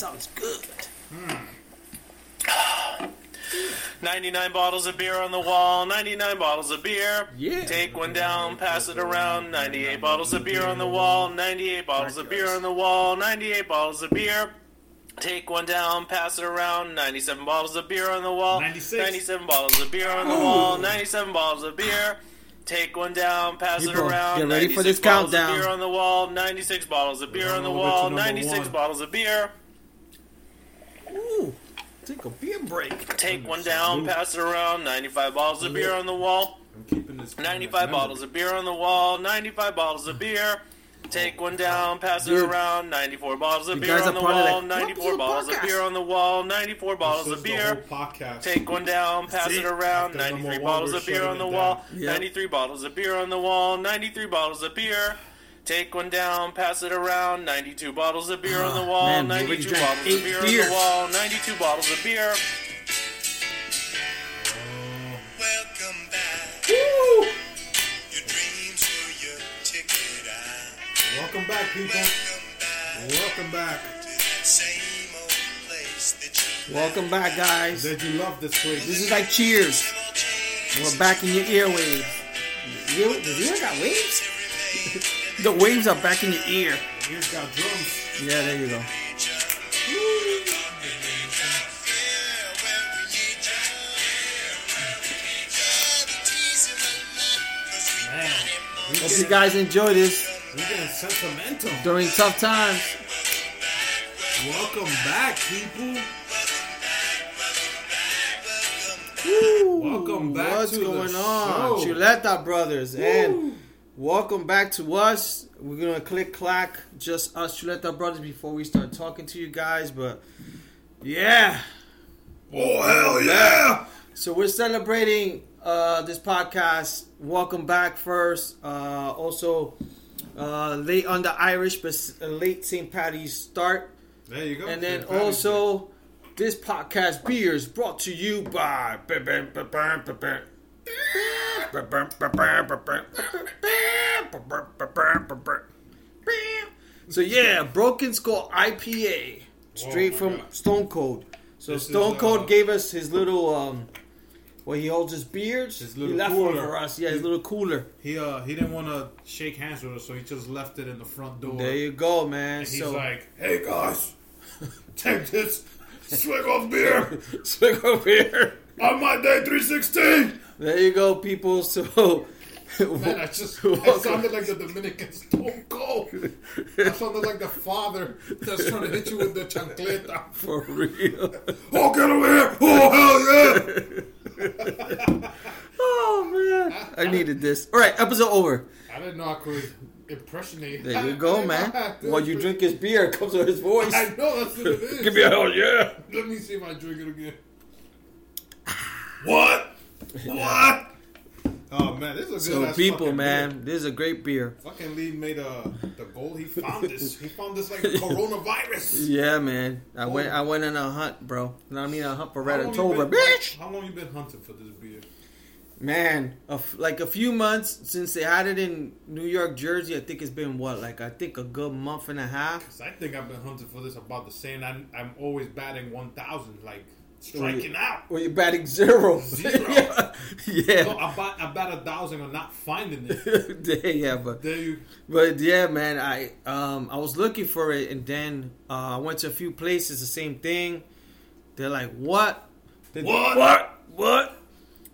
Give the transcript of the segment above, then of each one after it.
sounds good. 99 bottles of beer on the wall, 99 bottles of beer. Yeah. Take one down, pass it around. 98 bottles of beer on the wall, 98 bottles of beer on the wall, 98 bottles of beer. Take one down, pass it around. 97 bottles of beer on the wall, 96. 97 bottles of beer on the wall, 97 bottles of beer. Take one down, pass People, it around. get ready for 96 this bottles countdown. Of beer on the wall, 96 bottles of beer on the wall, 96 one. bottles of beer. Ooh, take a beer break. Take one down, pass it around. 95 bottles of beer on the wall. I'm keeping this. 95 bottles of beer on the wall, 95 bottles of beer. Take one down, pass it Dude. around. 94 bottles of You beer guys on are the part of wall, that- 94 Welcome to the bottles of beer on the wall, 94 bottles of beer. podcast. Take one down, pass it around. After number 93 one, bottles we're of beer shutting on the it wall, down. Yep. 93 bottles of beer on the wall, 93 bottles of beer. Take one down, pass it around. 92 bottles of beer on the Ah, wall, man, 92 bottles of beer on the wall, 92 bottles of beer. Welcome back. Woo! Your dreams were your ticket out. Welcome back, people. Welcome back Welcome back. to that same old place that you Welcome back, guys. Did you love this place? This is like Cheers. We're back in your earwaves. You, the ear got waves? The waves are back in your ear. Here's got drums. Yeah, there you go. Hope you guys enjoy this we getting sentimental. during tough times. Welcome back, people. Woo! Welcome back What's going on? show. Chuleta Brothers. And welcome back to us. We're going to click clack just us Chuleta Brothers before we start talking to you guys. But yeah. Oh hell yeah! So we're celebrating uh, this podcast. Welcome back first. Uh, also, uh, late on the Irish, but uh, late St. Patty's start. There you go. And then also, this podcast beer is brought to you by. So yeah, Broken Skull IPA, straight Oh from God. Stone Cold. So This is, Stone Cold uh, gave us his little um, where he holds his beard. His he little left one cooler. for us. Yeah, his little cooler. He uh he didn't want to shake hands with us, so he just left it in the front door. There you go, man. and he's so like, "Hey guys, take this swig of beer swig of beer. On my day 316." There you go, people. So Man, I just I sounded like the Dominican Stone Cold. I sounded like the father that's trying to hit you with the chancleta. for real. Oh, get over here! Oh, hell yeah! Oh man, I needed this. All right, episode over. I didn't know I could impressionate. There you go, man. While you drink his beer, it comes with his voice. I know that's what it is. Give me a hell yeah. Let me see if I drink it again. What? What? Oh man, this is a good So ass people, fucking man, this is a great beer. Beer. Fucking Lee made a the goal. He found this. He found this like coronavirus. Yeah, man. I went, I went on a hunt, bro. You know what I mean? A hunt for How long you Ratatober, bitch. How long you been hunting for this beer? Man, a f- like a few months since they had it in New York, Jersey. I think it's been what, like I think a good month and a half. 'Cause I think I've been hunting for this about the same. I'm, I'm always batting one thousand, like striking out. Or you're batting zero. Zero. yeah. I bat, I bat a thousand on not finding it. yeah, but There you. But yeah, man, I um I was looking for it, and then uh, I went to a few places. The same thing. They're like, "What? They- What? What? What?"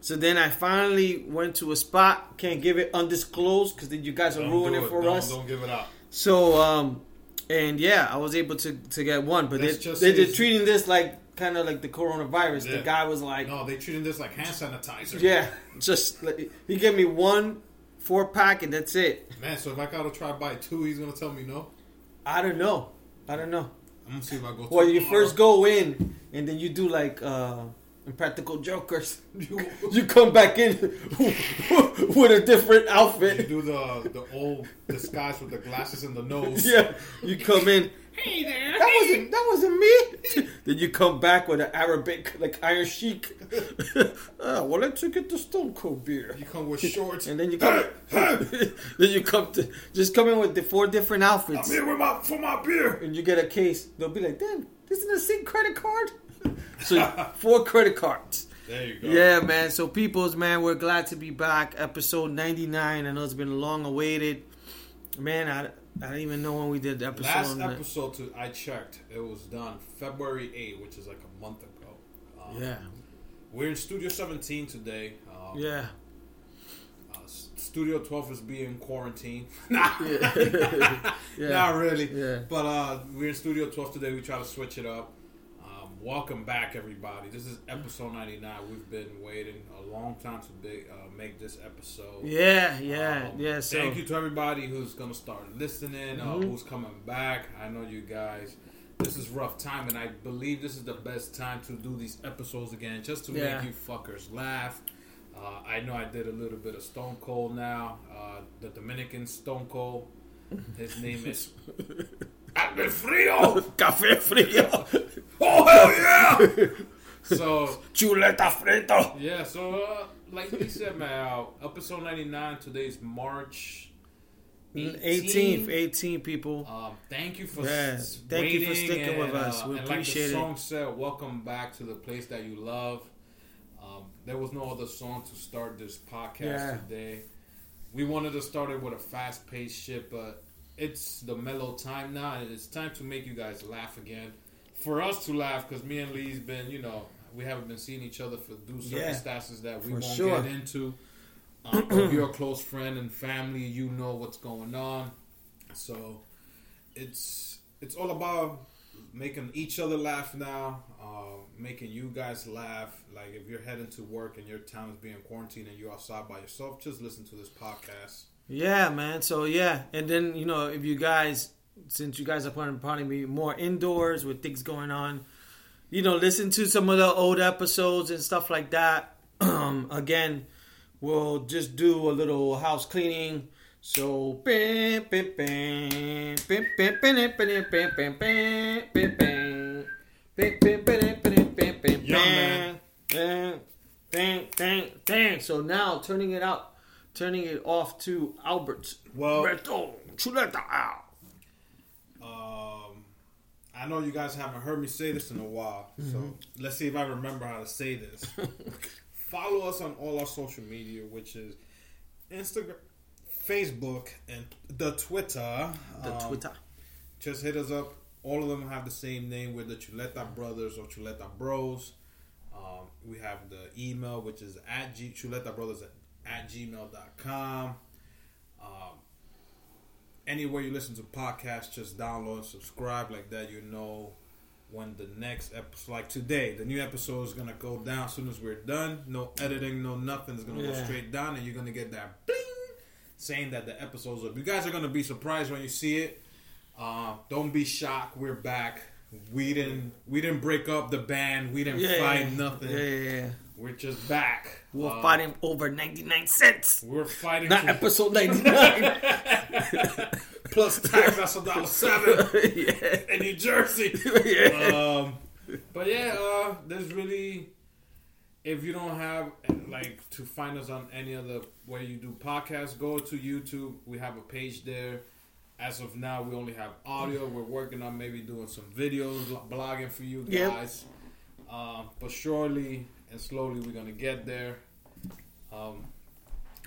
So then I finally went to a spot. Can't give it undisclosed because then you guys are Don't ruining it for Don't- us. Don't give it out. So um, and yeah, I was able to to get one, but they, Let's just they, say they're treating this like kind of like the coronavirus. The guy was like, No, they treating this like hand sanitizer. "Yeah, just like, he gave me one four pack and that's it." Man, so if I gotta try buy two, he's gonna tell me no. I don't know. I don't know. I'm gonna see if I go. Well, you tomorrow. first go in, and then you do like uh, Impractical Jokers. You, You come back in with a different outfit. you do the the old disguise with the glasses and the nose. Yeah, you come in. Hey there. That wasn't that wasn't me. then you come back with an Arabic like Iron Sheik. uh, well, let's get the Stone Cold beer. You come with shorts. And then you come. then you come to just come in with the four different outfits. I'm here with my for my beer. and you get a case. They'll be like, "Damn, this is the same credit card. so four credit cards. There you go. Yeah, man. So, peoples, man, we're glad to be back. Episode 99. I know it's been long awaited. Man, I, I don't even know when we did the episode. Last episode to I checked, it was done February 8, which is like a month ago. Um, Yeah. We're in Studio 17 today. Um, Yeah. uh, Studio 12 is being quarantined. Yeah. Not really. Yeah. But uh, we're in Studio 12 today. We try to switch it up. Welcome back, everybody. This is episode 99. We've been waiting a long time to be, uh, make this episode. Yeah, yeah, Um, yeah. So, Mm-hmm. thank you to everybody who's gonna start listening, uh, who's coming back. I know you guys. This is rough time, and I believe this is the best time to do these episodes again, just to Yeah. make you fuckers laugh. Uh, I know I did a little bit of Stone Cold now. Uh, the Dominican Stone Cold. His name is Albert Frio. Café frío. Oh hell yeah! so Chuleta frito. yeah, so uh, like we said, man, uh, episode ninety nine. Today's March 18th, 18 people. Um, thank you for Yeah, s- thank you for sticking with and, us. uh, We and appreciate like it. the song said, "Welcome back to the place that you love." Um, there was no other song to start this podcast Yeah. today. We wanted to start it with a fast-paced shit, but it's the mellow time now, and it's time to make you guys laugh again. For us to laugh, because me and Lee's been, you know, we haven't been seeing each other for do Yeah, circumstances that we won't sure. get into. Um, if you're a close friend and family, you know what's going on. So it's it's all about making each other laugh now, uh, making you guys laugh. Like if you're heading to work and your town is being quarantined and you're outside by yourself, just listen to this podcast. Yeah, man. So yeah, and then you know if you guys, since you guys are planning probably be more indoors with things going on, you know, listen to some of the old episodes and stuff like that. Again, we'll just do a little house cleaning. So yeah, man. So now turning it up turning it off to Albert. Well- out. Um, I know you guys haven't heard me say this in a while, so let's see if I remember how to say this. Follow us on all our social media, which is Instagram, Facebook, and the Twitter. The Um, Twitter. Just hit us up. All of them have the same name. We're the Chuleta Brothers or Chuleta Bros. Um, we have the email, which is at G- Chuleta Brothers at, at gmail.com. Um, anywhere you listen to podcasts, just download and subscribe. Like that, you know when the next episode, like today, the new episode is going to go down as soon as we're done. No editing, no nothing. It's going to go straight down, and you're going to get that bling saying that the episode's up. You guys are going to be surprised when you see it. Uh, don't be shocked. We're back. We didn't. We didn't break up the band. We didn't Yeah, fight yeah, nothing. Yeah, yeah, yeah. We're just back. We're Uh, fighting over 99 cents. We're fighting. Not to- episode 99. plus tax. That's a dollar seven yeah. in New Jersey. yeah. Um, but yeah, uh, there's really. If you don't have like to find us on any other way you do podcasts, go to YouTube. We have a page there. As of now, we only have audio. We're working on maybe doing some videos, blogging for you Yep. guys. Um, but surely and slowly, we're gonna get there. Um,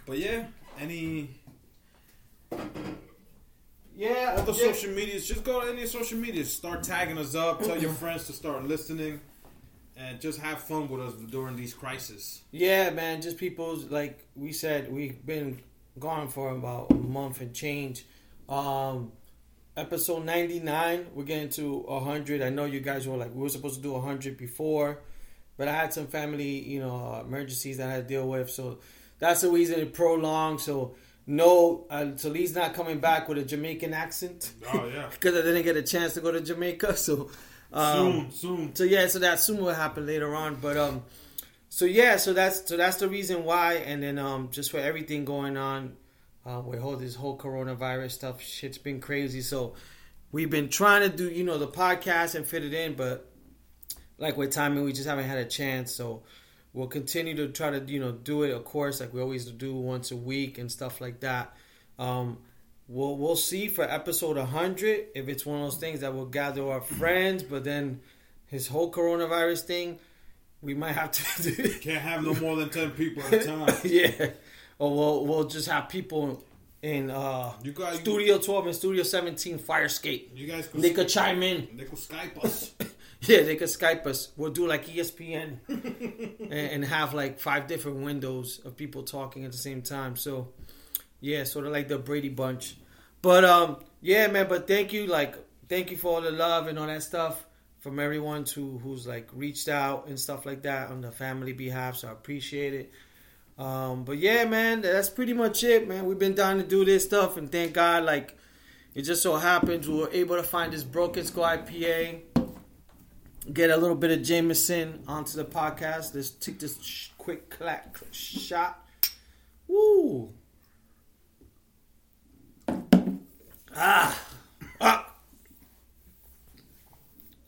but yeah, any Yeah. the yeah. social medias, just go to any social medias. Start tagging us up. Tell your friends to start listening, and just have fun with us during these crises. Yeah, man. Just people like we said, we've been gone for about a month and change. Um, episode ninety nine, we're getting to hundred. I know you guys were like we were supposed to do hundred before, but I had some family, you know, uh, emergencies that I had to deal with, so that's the reason it prolonged. So no, uh, so Lee's not coming back with a Jamaican accent Oh yeah, because I didn't get a chance to go to Jamaica. So um, soon, soon. so yeah, so that soon will happen later on. But um, so yeah, so that's so that's the reason why. And then um, just for everything going on, uh, with whole this whole coronavirus stuff, shit's been crazy. So we've been trying to do you know the podcast and fit it in, but like with timing, we just haven't had a chance. So we'll continue to try to you know do it, of course, like we always do once a week and stuff like that. Um, we'll we'll see for episode 100 if it's one of those things that we'll gather our friends, but then his whole coronavirus thing, we might have to do Can't have no more than ten people at a time. yeah. Or we'll we'll just have people in uh You guys, Studio 12 and Studio 17 fire skate. you guys could They could chime in. they could Skype us. Yeah, they could Skype us. We'll do like ESPN and, and have like five different windows of people talking at the same time. So, yeah, sort of like the Brady Bunch. But um, yeah, man. But thank you, like, thank you for all the love and all that stuff from everyone to who's like reached out and stuff like that on the family behalf. So I appreciate it. Um, but yeah, man, that's pretty much it, man. We've been down to do this stuff, and thank God, like, it just so happens we were able to find this Broken Skull IPA get a little bit of Jameson onto the podcast. Let's take this sh- quick clack shot. Woo! Ah! Ah!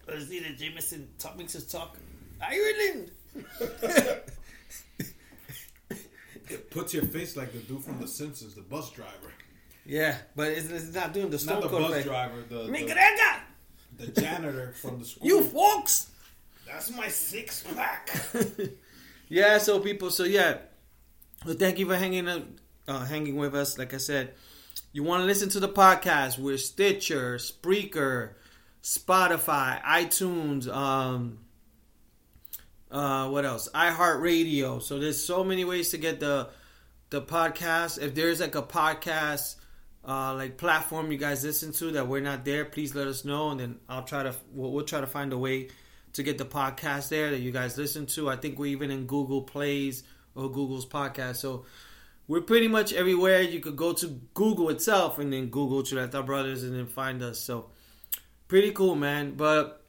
Let's see the Jameson talk makes us talk. Ireland! It puts your face like the dude from The Simpsons, the bus driver. Yeah, but it's, it's not doing the Not stone the cold bus thing. driver, the, the! The janitor from the school. You folks! That's my six pack. yeah, so people, so yeah. Well, thank you for hanging uh, uh, hanging with us. Like I said, you want to listen to the podcast? We're Stitcher, Spreaker, Spotify, iTunes, um, uh, what else? iHeartRadio. So there's so many ways to get the the podcast. If there's like a podcast uh, like platform you guys listen to that we're not there, please let us know, and then I'll try to we'll, we'll try to find a way to get the podcast there that you guys listen to. I think we're even in Google Plays or Google's podcast. So we're pretty much everywhere. You could go to Google itself and then Google Chuleta Brothers and then find us. So pretty cool, man. But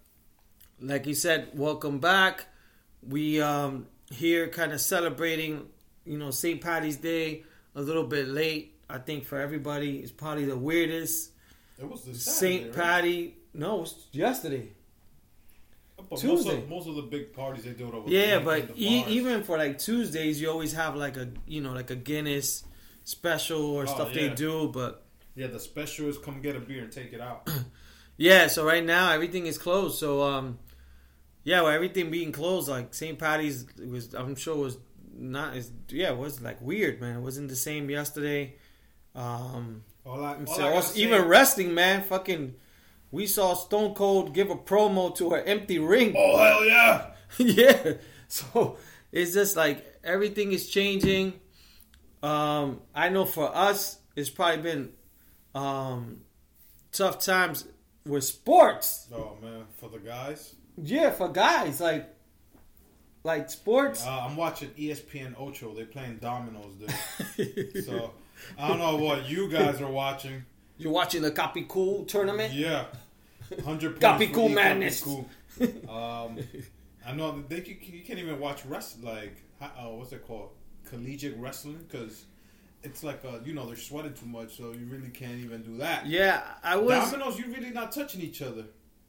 like you said, welcome back. We um here kind of celebrating, you know, St. Patty's Day a little bit late. I think for everybody, it's probably the weirdest It was the St. Patty. No, it was yesterday. But Tuesday. Most of, most of the big parties they do it over. Yeah, the but e- even for like Tuesdays, you always have like a you know like a Guinness special or Oh, stuff yeah. they do. But yeah, the special is come get a beer and take it out. yeah, so right now everything is closed. So um, yeah, with everything being closed, like St. Patty's was I'm sure was not as yeah it was like weird man. It wasn't the same yesterday. Um, All I, all so I say- even wrestling man, fucking. We saw Stone Cold give a promo to her empty ring. Oh hell yeah! yeah. So it's just like everything is changing. Um, I know for us, it's probably been um, tough times with sports. Oh man, for the guys, Yeah, for guys like like sports. uh, I'm watching ESPN Ocho. They're playing dominoes, dude. so I don't know what you guys are watching. You're watching the Copy Cool tournament. Yeah, hundred be cool madness. Cool. Um, I know they you, you can't even watch wrestling like uh, what's it called collegiate wrestling because it's like uh, you know they're sweating too much, so you really can't even do that. Yeah, I was. Dominoes, You're really not touching each other.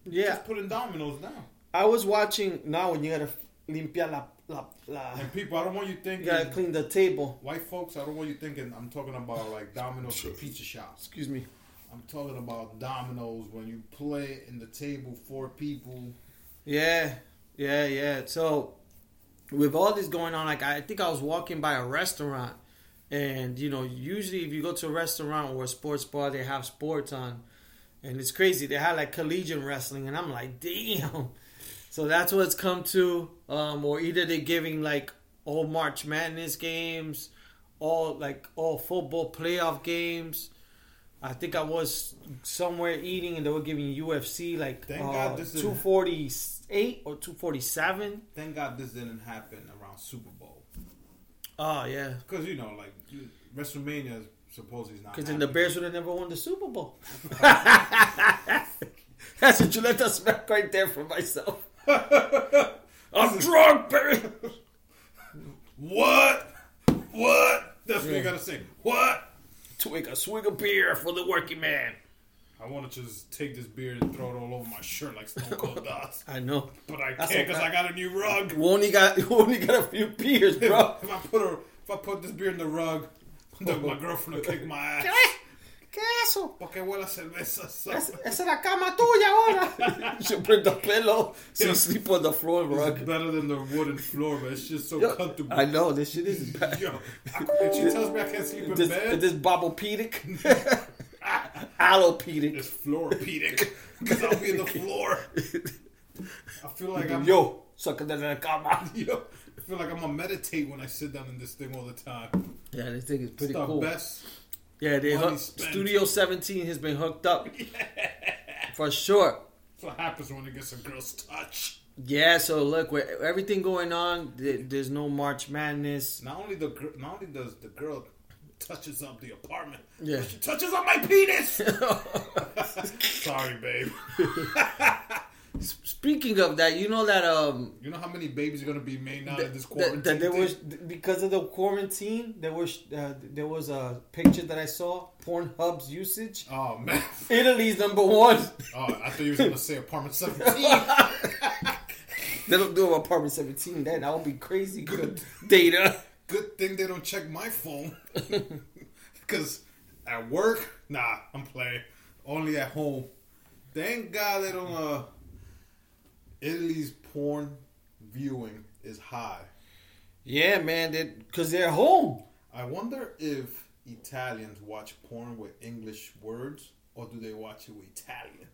Yeah, Just putting dominoes down. I was watching. Now when you gotta la la, la And people, I don't want you you thinking gotta clean the table. white folks. I don't want you thinking I'm talking about like Domino's pizza shops. Excuse me. I'm talking about Domino's when you play in the table for people. Yeah, yeah, yeah. So with all this going on, like I think I was walking by a restaurant, and you know, usually if you go to a restaurant or a sports bar, they have sports on, and it's crazy. They had like collegiate wrestling, and I'm like, damn. So that's what it's come to. Um, or either they're giving like all March Madness games, all like all football playoff games. I think I was somewhere eating and they were giving UFC like Thank uh, this didn't- 248 or 247. Thank God this didn't happen around Super Bowl Oh, yeah. because you know like WrestleMania is supposedly not. Because then the. Bears would have never won the Super Bowl. That's what you a Gillette smack right there for myself. I'm drunk, Barry. What? What? That's what you gotta say. What? Twig a swig of beer for the working man. I want to just take this beer and throw it all over my shirt like Stone Cold does, I know. but I That's can't because okay. I got a new rug. We only got we only got a few beers, bro. if I put a, if I put this beer in the rug, the, my girlfriend will kick my ass. ¿Qué es eso? ¿Por qué huele a cerveza? So- Es- Esa es la cama tuya ahora. you bring the pillow, so you sleep on the floor It's better than the wooden floor, but it's just so Yo, comfortable. I know this shit is bad. Yo, and she tells me I can't sleep in This, bed. this bobopedic, allopedic. It's floorpedic because I'll be in the floor. I feel like I'm Yo, sucker de la cama. yo. I feel like I'm gonna meditate when I sit down in this thing all the time. Yeah, this thing is It's pretty the cool. best. Yeah, they hook. Studio 17 has been hooked up for sure. That's what happens when it gets a girl's touch. Yeah, so look, with everything going on, there's no March Madness. Not only the gr- not only does the girl touches up the apartment, Yeah. but she touches up my penis. Sorry, babe. Speaking of that, you know that um You know how many babies are gonna be made now that, this quarantine? that there thing? was because of the quarantine, there was uh, there was a picture that I saw Pornhub's usage. Oh man. Italy's number one. Oh, I thought you was gonna say apartment seventeen. They don't do apartment 17. Then that would be crazy good data. Good thing they don't check my phone. Because at work, nah, I'm playing. Only at home. Thank God they don't. Uh, Italy's porn viewing is high. Yeah, man, that because they're home. I wonder if Italians watch porn with English words or do they watch it with Italian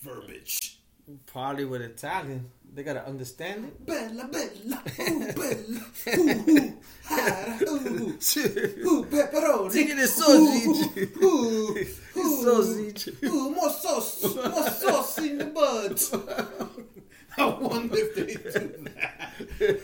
verbiage? Probably with Italian. They gotta understand it. Bella, bella, ooh, bella, ooh, ooh, ah, ooh, ooh, pepperoni. Singing is so Ooh, Gigi. ooh, It's so Gigi. Ooh, more sauce, more sauce in the buds. I wonder if they do that.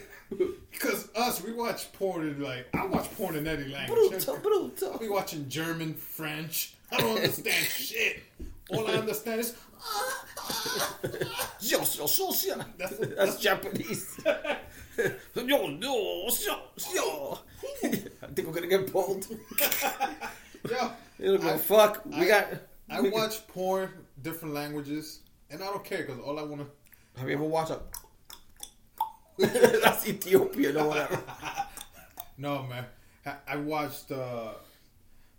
Because us, we watch porn in like, I watch porn in any language. Brutal, I brutal. be watching German, French. I don't understand shit. All I understand is, Yo, yo, yo, yo. That's- That's Japanese. yo, yo, yo, yo. I think we're gonna get pulled. yo, It'll go I- fuck. We I- got. I watch porn, different languages, and I don't care because all I want to. Have you ever watched a? That's Ethiopian or whatever. No, man. I, I watched uh,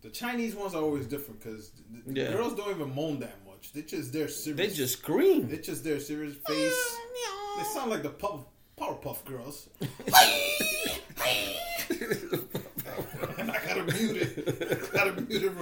the Chinese ones are always different because the, the Yeah. girls don't even moan that much. They just their serious. They just scream. they just their serious face. They sound like the Puff, Powerpuff Girls. and I gotta mute it. I gotta mute it.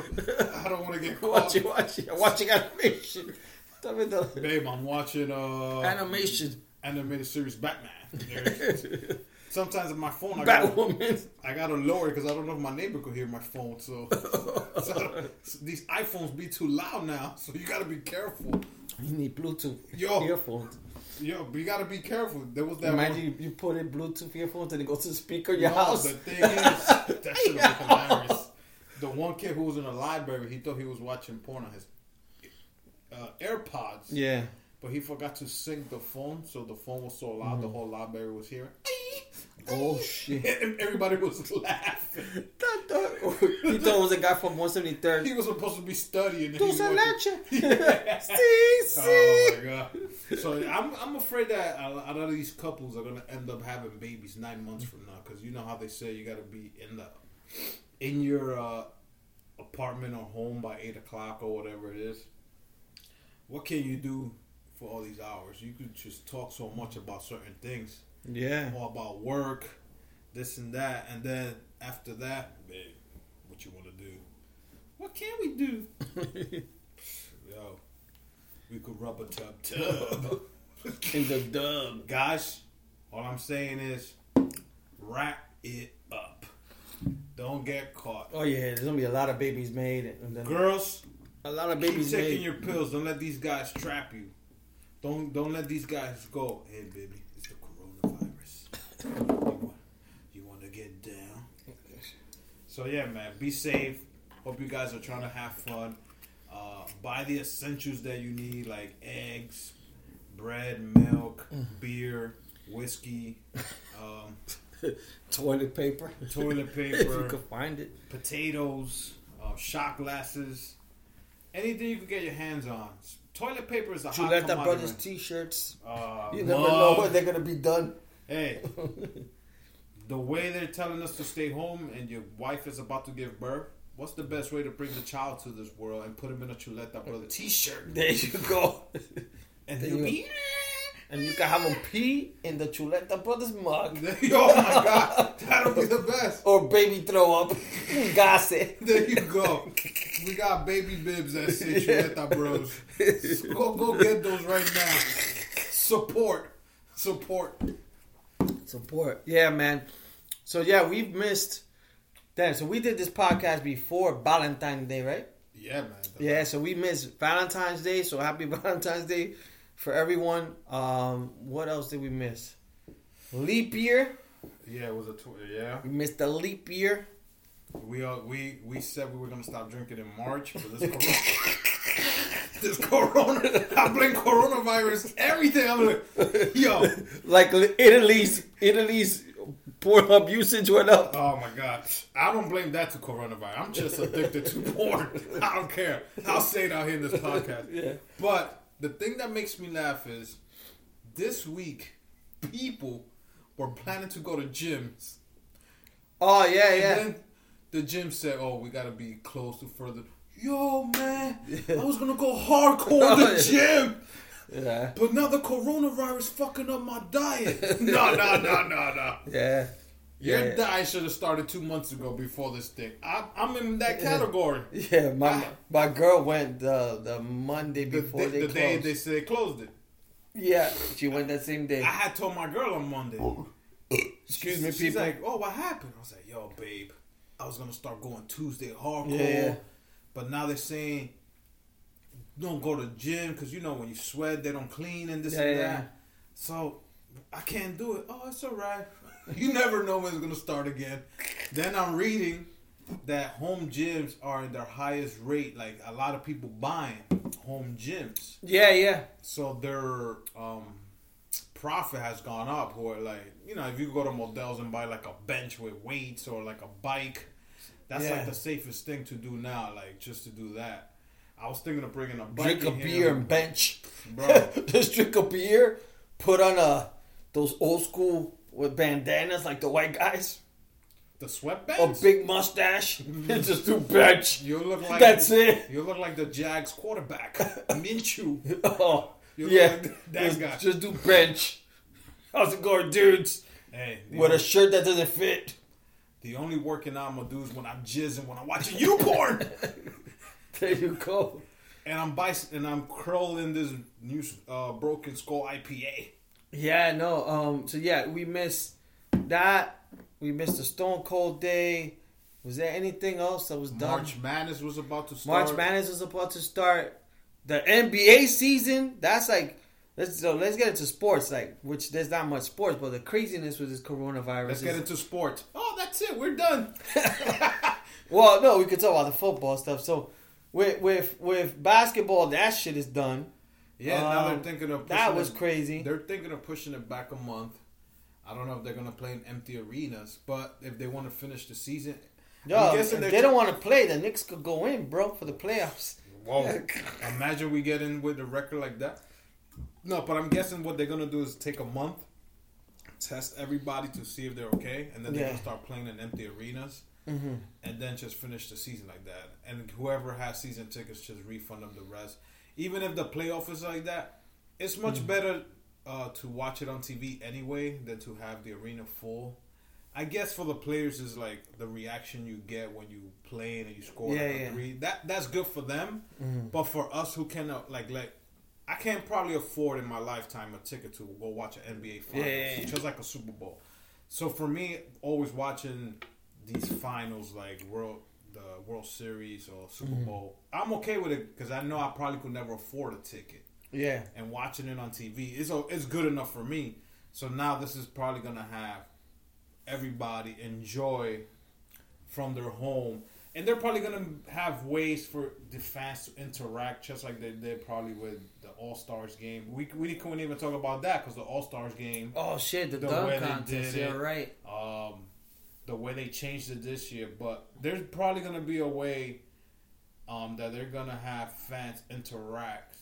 I don't want to get caught. Watching, watching, watching animation. Tell me the Babe, I'm watching uh, animation. animated series Batman. Sometimes on my phone, I gotta, Batwoman. I gotta lower it because I don't know if my neighbor could hear my phone. So, so these iPhones be too loud now, so you gotta be careful. You need Bluetooth Yo. earphones. Yo, but you gotta be careful. There was that Imagine one. you, put in Bluetooth earphones and it goes to the speaker in your No, house. the thing is, that should have been hilarious. The one kid who was in the library, he thought he was watching porn on his uh, AirPods. Yeah. But he forgot to sync the phone, so the phone was so loud the whole library was hearing. Oh shit. And everybody was laughing. he thought it was a guy from 173rd. He was supposed to be studying. and Dulce he wasn't. leche. Si, Oh my god! So I'm I'm afraid that a lot of these couples are gonna end up having babies nine months from now because you know how they say you gotta be in the in your uh, apartment or home by eight o'clock or whatever it is. What can you do for all these hours? You could just talk so much about certain things, Yeah. or about work, this and that, and then after that, babe, what you want to do? What can we do? Yo, we could rub a tub tub. In the dub. Guys, all I'm saying is wrap it up. Don't get caught. Oh yeah, there's gonna be a lot of babies made, and then Girls, a lot of babies keep taking made. your pills. Don't let these guys trap you. Don't don't let these guys go. Hey baby, it's the coronavirus. You, want to get down? So yeah, man, be safe. Hope you guys are trying to have fun. Uh, buy the essentials that you need, like eggs, bread, milk, beer, whiskey, um, Toilet paper. toilet paper, if you can find it. potatoes, uh, shot glasses, anything you can get your hands on. Toilet paper is a You hot let that commodity. brothers t-shirts. Uh, You never mug. know when they're gonna be done. Hey, the way they're telling us to stay home and your wife is about to give birth, what's the best way to bring the child to this world and put him in a Chuleta Brother T-shirt, There you go. and There you be. and you can have him pee in the Chuleta Brothers mug. oh my god, that'll be the best. Or baby throw up. Gas it. There you go. We got baby bibs that say Chuleta Bros. So go go get those right now. Support, support. Support. Yeah, man. So yeah, we've missed Damn, so we did this podcast before Valentine's Day, right? Yeah, man. Yeah, so we missed Valentine's Day, so happy Valentine's Day for everyone. Um, what else did we miss? Leap year. Yeah, it was a tw- yeah. We missed the leap year. We uh, we we said we were gonna stop drinking in March, but this corona, this corona, I blame coronavirus everything. I'm like, yo, Like Italy's Italy's Pornhub usage went up. oh my god, I don't blame that to coronavirus. I'm just addicted to porn. I don't care. I'll say it out here in this podcast. Yeah. But the thing that makes me laugh is this week, people were planning to go to gyms. Oh yeah, And yeah. then the gym said, "Oh, we gotta be close to further." Yo, man, I was gonna go hardcore in the oh, gym, Yeah. but now the coronavirus fucking up my diet. No, no, no, no, no. Yeah. Your Yeah. diet should have started two months ago before this thing. I, I'm in that category. Yeah, my my girl went the the Monday before the, they the closed. day they said they closed it. yeah, she went that same day. I had told my girl on Monday. Oh. Excuse me, She's people. like, "Oh, what happened?" I was like, "Yo, babe, I was gonna start going Tuesday hardcore, yeah. But now they're saying don't go to gym because you know when you sweat they don't clean and this Yeah, and yeah. that. So I can't do it. Oh, it's all right. You never know when it's gonna start again. Then I'm reading that home gyms are in their highest rate. Like a lot of people buying home gyms yeah, yeah. so their um, profit has gone up. Or like you know, if you go to Modell's and buy like a bench with weights or like a bike, that's Yeah. like the safest thing to do now. Like just to do that. I was thinking of bringing a. Drink a beer and bench. Bro. Just drink a beer, put on a those old school with bandanas like the white guys, The sweatband? a big mustache, mm-hmm. and just do bench. You look like That's it. You look like the Jags quarterback, Minshew. Oh, You yeah. like that just, guy. just do bench. How's it going, dudes? Hey, With a shirt that doesn't fit. The only working I'm gonna do is when I'm jizzing when I'm watching you porn. There you go. and I'm bic- and I'm curling this new uh, Broken Skull IPA. Yeah, no. Um. So yeah, we missed that. We missed the Stone Cold Day. Was there anything else that was done? March Madness was about to start. March Madness was about to start. The NBA season. That's like. Let's so let's get into sports. Like, which there's not much sports, but the craziness with this coronavirus. Let's is, get into sports. Oh, that's it. We're done. Well, no, we could talk about the football stuff. So, with with with basketball, that shit is done. Yeah, now Um, they're thinking of that was it- crazy. They're thinking of pushing it back a month. I don't know if they're gonna play in empty arenas, but if they want to finish the season, Yo, if they don't want to play, the Knicks could go in, bro, for the playoffs. Whoa! Imagine we get in with a record like that. No, but I'm guessing what they're gonna do is take a month, test everybody to see if they're okay, and then they're Yeah. gonna start playing in empty arenas, Mm-hmm. and then just finish the season like that. And whoever has season tickets just refund them the rest. Even if the playoff is like that, it's much Mm-hmm. better uh, to watch it on TV anyway than to have the arena full. I guess for the players is like the reaction you get when you play and you score Yeah, like a yeah. three. That that's good for them. Mm-hmm. But for us who cannot like like I can't probably afford in my lifetime a ticket to go watch an NBA finals, Yeah, just like a Super Bowl. So for me, always watching these finals like World the World Series or Super Mm-hmm. Bowl, I'm okay with it because I know I probably could never afford a ticket Yeah, and watching it on TV is it's good enough for me. So now this is probably gonna have everybody enjoy from their home, and they're probably gonna have ways for the fans to interact, just like they did probably with the All Stars game. We we couldn't even talk about that because the All Stars game, Oh shit, the, The dunk contest. Yeah, right. um, the way they changed it this year, but there's probably gonna be a way um, that they're gonna have fans interact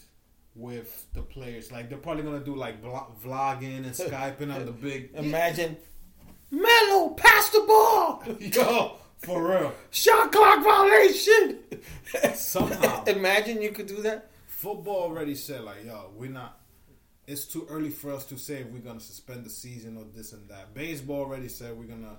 with the players. Like they're probably gonna do like vlog- vlogging and skyping on the big Imagine, Melo, pass the ball. yo For real. Shot clock violation. Somehow. Imagine you could do that. Football already said like, yo, we're not. It's too early for us to say if we're gonna suspend the season or this and that. Baseball already said we're gonna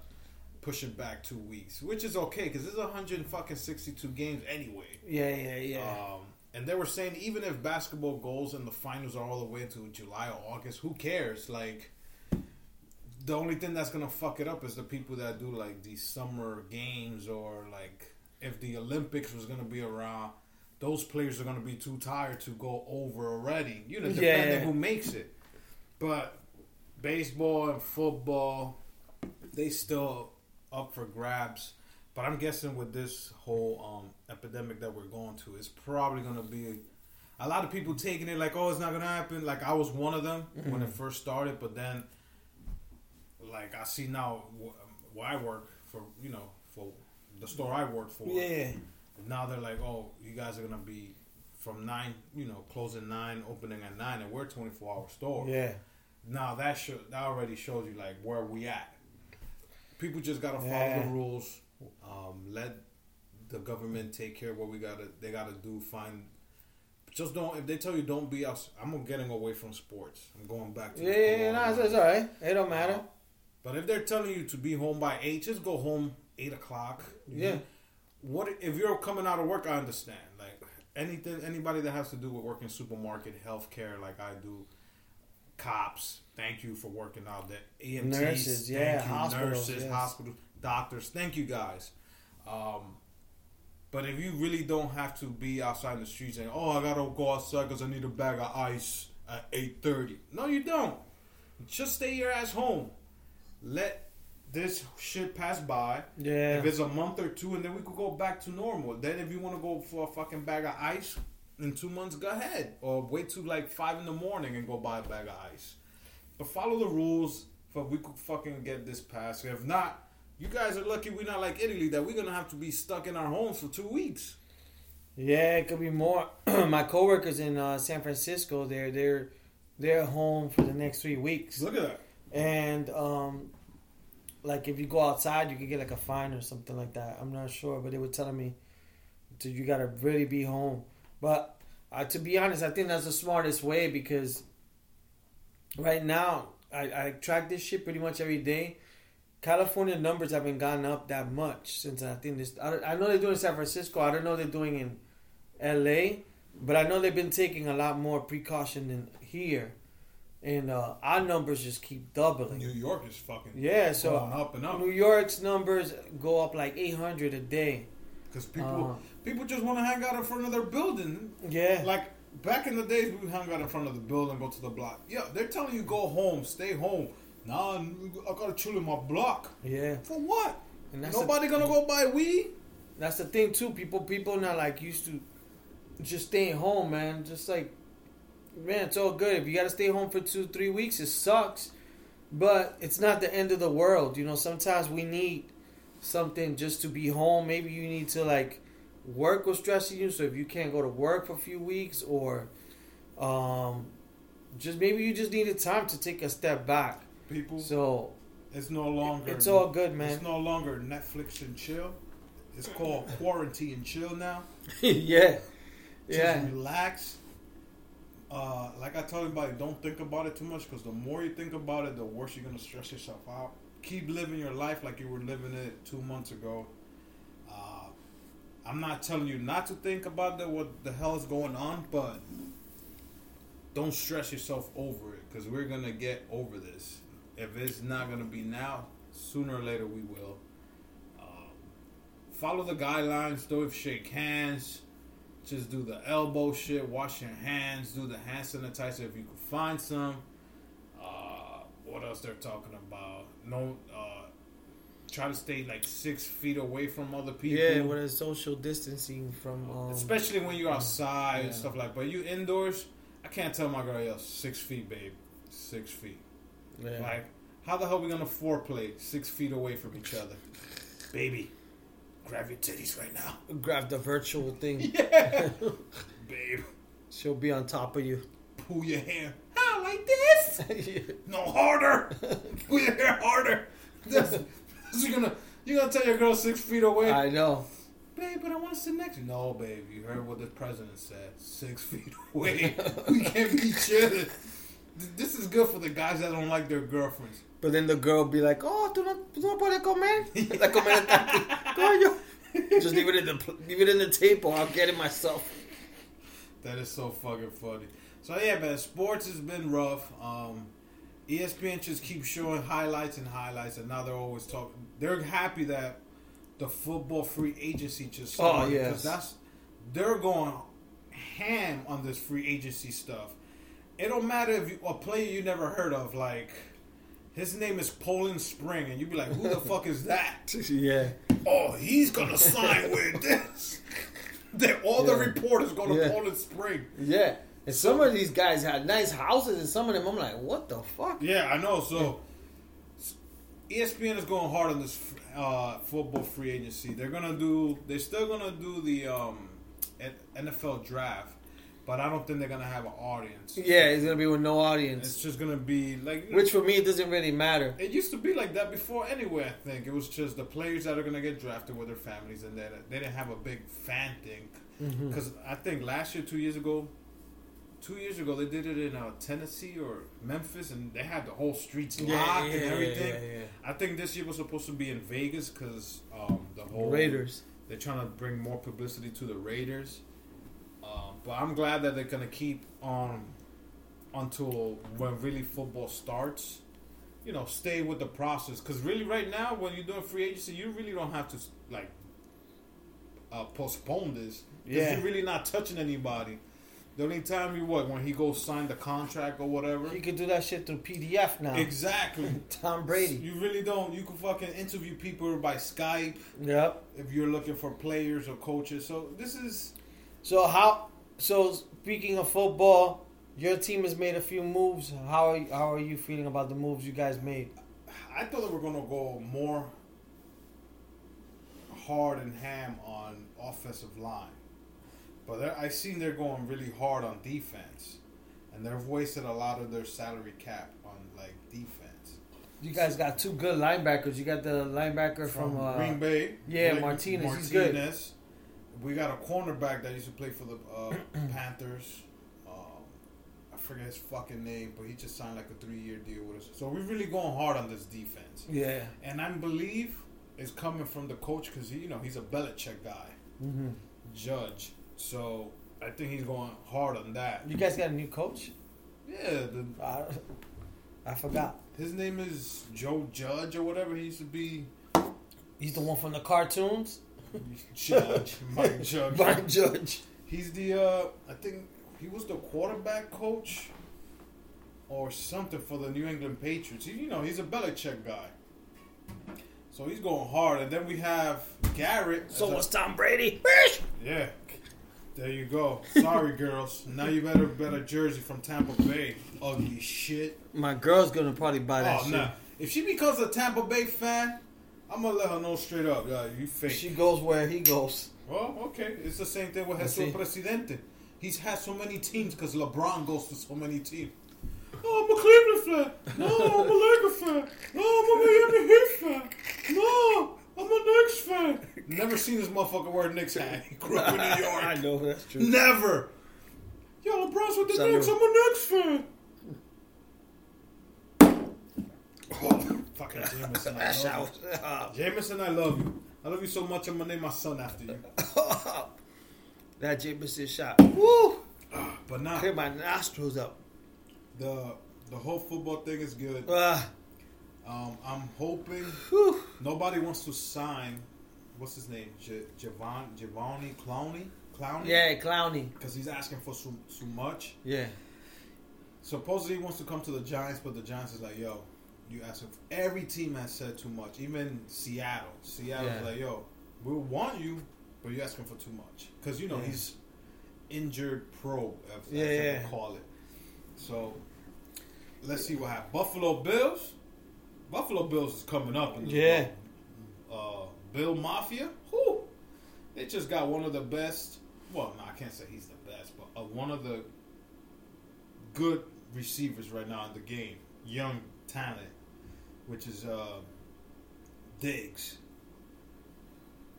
push it back two weeks, which is okay because it's 162 games anyway. Yeah, yeah, yeah. Um, and they were saying even if basketball goals and the finals are all the way to July or August, who cares? Like, the only thing that's gonna fuck it up is the people that do like these summer games or like if the Olympics was gonna be around, those players are gonna be too tired to go over already. You know, depending Yeah. who makes it. But baseball and football, they still up for grabs. But I'm guessing with this whole um, epidemic that we're going to, it's probably going to be a lot of people taking it like, oh, it's not going to happen. Like I was one of them when it first started, but then, like I see now wh- where I work for, you know, for the store I work for. yeah. Now they're like, oh, you guys are going to be from nine, you know, closing nine, opening at nine, and we're 24 hour store. Yeah. Now that show, that already shows you like where we at. People just gotta follow Yeah. the rules. Um, let the government take care of what we gotta. They gotta do. Find. Just don't. If they tell you don't be us, I'm getting away from sports. I'm going back to. Yeah, yeah, yeah. No, it's, it's all right. It don't matter. But if they're telling you to be home by eight, just go home eight o'clock. Yeah. What if you're coming out of work? I understand. Like anything, anybody that has to do with working supermarket, healthcare, like I do, cops. Thank you for working out. The EMTs, Nurses, thank yeah, you, hospitals, nurses, yes. hospitals, doctors. Thank you guys. Um, but if you really don't have to be outside in the streets saying, "Oh, I gotta go outside because I need a bag of ice at 8.30. No, you don't. Just stay your ass home. Let this shit pass by. Yeah. If it's a month or two, and then we could go back to normal. Then if you want to go for a fucking bag of ice in two months, go ahead. Or wait till like five in the morning and go buy a bag of ice. But follow the rules for we could fucking get this passed. If not, you guys are lucky we're not like Italy that we're gonna have to be stuck in our homes for two weeks. Yeah, it could be more. My coworkers in uh, San Francisco, they're they're they're home for the next three weeks, Look at that. And um, like if you go outside, you could get like a fine or something like that. I'm not sure, but they were telling me, you gotta really be home. But uh, to be honest, I think that's the smartest way because right now I, I track this shit pretty much every day. California numbers haven't gone up that much since I think this. I, I know they're doing in San Francisco. I don't know they're doing in L.A. But I know they've been taking a lot more precaution than here, and uh, our numbers just keep doubling. New York is fucking Yeah, so up and up New York's numbers go up like 800 a day. because people Uh. people just want to hang out in front of their building. Yeah, Like back in the days, we hung out in front of the building, go to the block. Yeah, they're telling you go home, stay home. Nah, I gotta chill in my block. yeah, For what? and that's Nobody the, gonna go buy weed. That's the thing too. People, people not like used to just staying home, man. Just like, man, it's all good. If you gotta stay home for two, three weeks, it sucks, but it's not the end of the world. You know, sometimes we need something just to be home. Maybe you need to like work was stressing you, so if you can't go to work for a few weeks, or um, just maybe you just needed time to take a step back. People, So it's no longer. it's all good, man. It's no longer Netflix and chill. It's called quarantine and chill now. yeah, Just yeah, relax. Uh, like I tell everybody, don't think about it too much because the more you think about it, the worse you're gonna stress yourself out. Keep living your life like you were living it two months ago. Uh, I'm not telling you not to think about the, what the hell is going on, but don't stress yourself over it because we're gonna get over this. If it's not gonna be now, sooner or later we will. Um, follow the guidelines. Don't shake hands. Just do the elbow shit. Wash your hands. Do the hand sanitizer if you can find some. Uh, what else they're talking about? No. Uh, try to stay like six feet away from other people. yeah. What is social distancing from? Um, Especially when you're outside and stuff like. But you indoors, I can't tell my girl, yo, six feet, babe, six feet. yeah. Like, how the hell are we gonna foreplay six feet away from each other, baby? Grab your titties right now, grab the virtual thing. yeah, babe. She'll be on top of you. Pull your hair. How like this? No harder. Pull your hair harder. That's, that's gonna. You gonna tell your girl six feet away? I know. Babe, but I want to sit next to you. No, babe, you heard what the president said. Six feet away. we can't be chilling. This is good for the guys that don't like their girlfriends. But then the girl be like, oh, tú no, tú no puedes comer. La comer está aquí. Coño. Just leave it in the leave it in the table. I'll get it myself. That is so fucking funny. So yeah, man, sports has been rough. Um, ESPN just keeps showing highlights and highlights, and now they're always talking. They're happy that the football free agency just Oh, started yes. because that's they're going ham on this free agency stuff. It don't matter if you, a player you never heard of, like his name is Poland Spring, and you'd be like, "Who the fuck is that?" Yeah. Oh, he's gonna sign with this. They, all the reporters go to Yeah. Poland Spring. Yeah. And some of these guys had nice houses, and some of them I'm like, what the fuck? Yeah, I know. So ESPN is going hard on this uh, football free agency. They're gonna do. They're still gonna do the um, NFL draft, but I don't think they're gonna have an audience. Yeah, it's gonna be with no audience. It's just gonna be like Which for me it doesn't really matter. It used to be like that before anyway, I think. It was just the players that are going to get drafted with their families, and then they didn't have a big fan thing. Mm-hmm. Because I think last year, two years ago, two years ago, they did it in uh, Tennessee or Memphis, and they had the whole streets locked and everything. I think this year was supposed to be in Vegas because um, the whole Raiders. They're trying to bring more publicity to the Raiders. Um, but I'm glad that they're gonna keep on until when really football starts. You know, stay with the process because really, right now, when you're doing free agency, you really don't have to like uh, postpone this. 'Cause Yeah. you're really not touching anybody. The only time you what when he goes sign the contract or whatever. You can do that shit through PDF now. Exactly. Tom Brady. You really don't. You can fucking interview people by Skype Yep. if you're looking for players or coaches. So this is So how? So speaking of football, your team has made a few moves. How are how are you feeling about the moves you guys made? I thought they were gonna go more hard and ham on offensive line, but I seen they're going really hard on defense, and they've wasted a lot of their salary cap on like defense. You guys got two good linebackers. You got the linebacker from, From uh, Green Bay, yeah, Blake Martinez, he's good. We got a cornerback that used to play for the uh, Panthers. Um, I forget his fucking name, but he just signed like a three-year deal with us. So we're really going hard on this defense. Yeah. And I believe it's coming from the coach because you know he's a Belichick guy, Mm-hmm. Judge. So I think he's going hard on that. You guys got a new coach? Yeah, the, I, I forgot. his name is Joe Judge or whatever. He used to be He's the one from the cartoons. Judge, Mike Judge. Mike Judge. He's the uh, I think he was the quarterback coach or something for the New England Patriots. He, you know, he's a Belichick guy. So he's going hard, and then we have Garrett. So as a- was Tom Brady. Yeah. There you go. Sorry, girls. Now you better bet a jersey from Tampa Bay. Ugly shit. My girl's gonna probably buy that Oh, shit. nah. If she becomes a Tampa Bay fan, I'm gonna let her know straight up. Yeah, you fake. She goes where he goes. well, okay. It's the same thing with I Jesus. Presidente. He's had so many teams because LeBron goes to so many teams. Oh, I'm a Cleveland fan. No, I'm a Lakers fan. No, I'm a Miami Heat fan. No, I'm a Knicks fan. Never seen this motherfucker wear Knicks hat. He grew up in New York. I know that's true. Never. Yo, LeBron's with the. Knicks. I'm a Knicks fan. Oh, fucking Jameson, I love you. Jameson, I love you. I love you so much. I'm gonna name my son after you. that Jameson shot. Woo! But now Clear my nostrils up. the the whole football thing is good. Ah, Um, I'm hoping whew. nobody wants to sign. What's his name? J- Javon Giovanni Clowney. Clowney. Yeah, Clowney. Because he's asking for so, so much. Yeah. Supposedly he wants to come to the Giants, but the Giants is like, yo, you ask For, every team has said too much. Even Seattle. Seattle's Yeah. like, yo, we will want you, but you're asking for too much. Because you know Yeah. he's injured pro, as, Yeah, as yeah. call it. So let's see what happens. Buffalo Bills. Buffalo Bills is coming up. In Yeah. Uh, Bill Mafia. who They just got one of the best. Well, no, I can't say he's the best, but uh, one of the good receivers right now in the game. Young talent, which is uh, Diggs.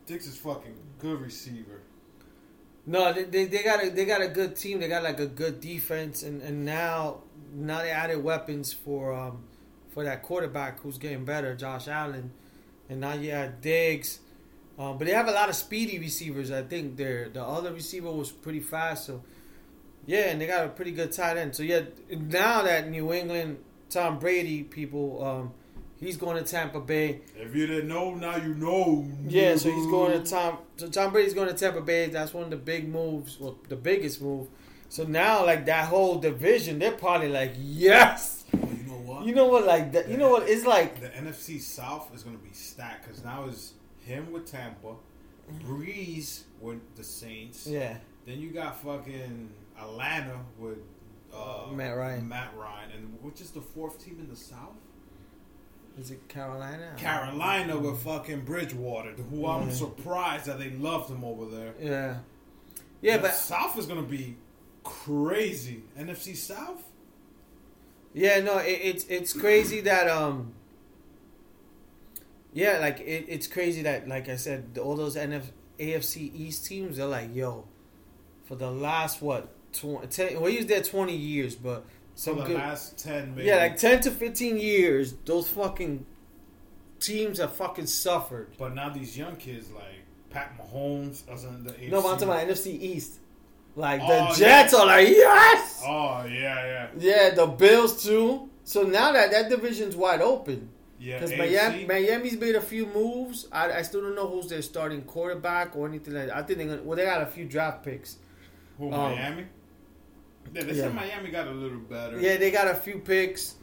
Diggs is fucking good receiver. No, they, they, they got a they got a good team. They got like a good defense, and, and now now they added weapons for um for that quarterback who's getting better, Josh Allen, and now you have Diggs. Um, but they have a lot of speedy receivers. I think their the other receiver was pretty fast. So yeah, and they got a pretty good tight end. So yeah, now that New England Tom Brady people, um, he's going to Tampa Bay. If you didn't know, now you know. Yeah, so he's going to Tom. So Tom Brady's going to Tampa Bay. That's one of the big moves, well, the biggest move. So now, like that whole division, they're probably like, yes. Oh, you know what? You know what? Like that. You know what? It's like the NFC South is going to be stacked because now it's him with Tampa, Brees with the Saints. yeah, Then you got fucking Atlanta with uh, Matt Ryan. Matt Ryan, and which is the fourth team in the South? Is it Carolina? Carolina with fucking Bridgewater, who I'm surprised that they loved him over there. Yeah, yeah, The but South is gonna be crazy. NFC South. yeah, no, it, it's it's crazy that um. Yeah, like it, it's crazy that, like I said, all those NF, AFC East teams, they're like, yo, for the last what, 20, 10, well, he was there twenty years, but some the good, last ten, maybe. Yeah, like ten to fifteen years, those fucking teams have fucking suffered. But now these young kids, like Pat Mahomes, as in the AFC. No, but I'm talking about NFC East. Like Oh, the Jets yeah. are like yes, Oh yeah, yeah, yeah, the Bills too. So now that that division's wide open yeah. because Miami, Miami's made a few moves. I, I still don't know who's their starting quarterback or anything like that. I think they're gonna, well they got a few draft picks. Who um, Miami? Yeah, they yeah. said Miami got a little better. Yeah, they got a few picks.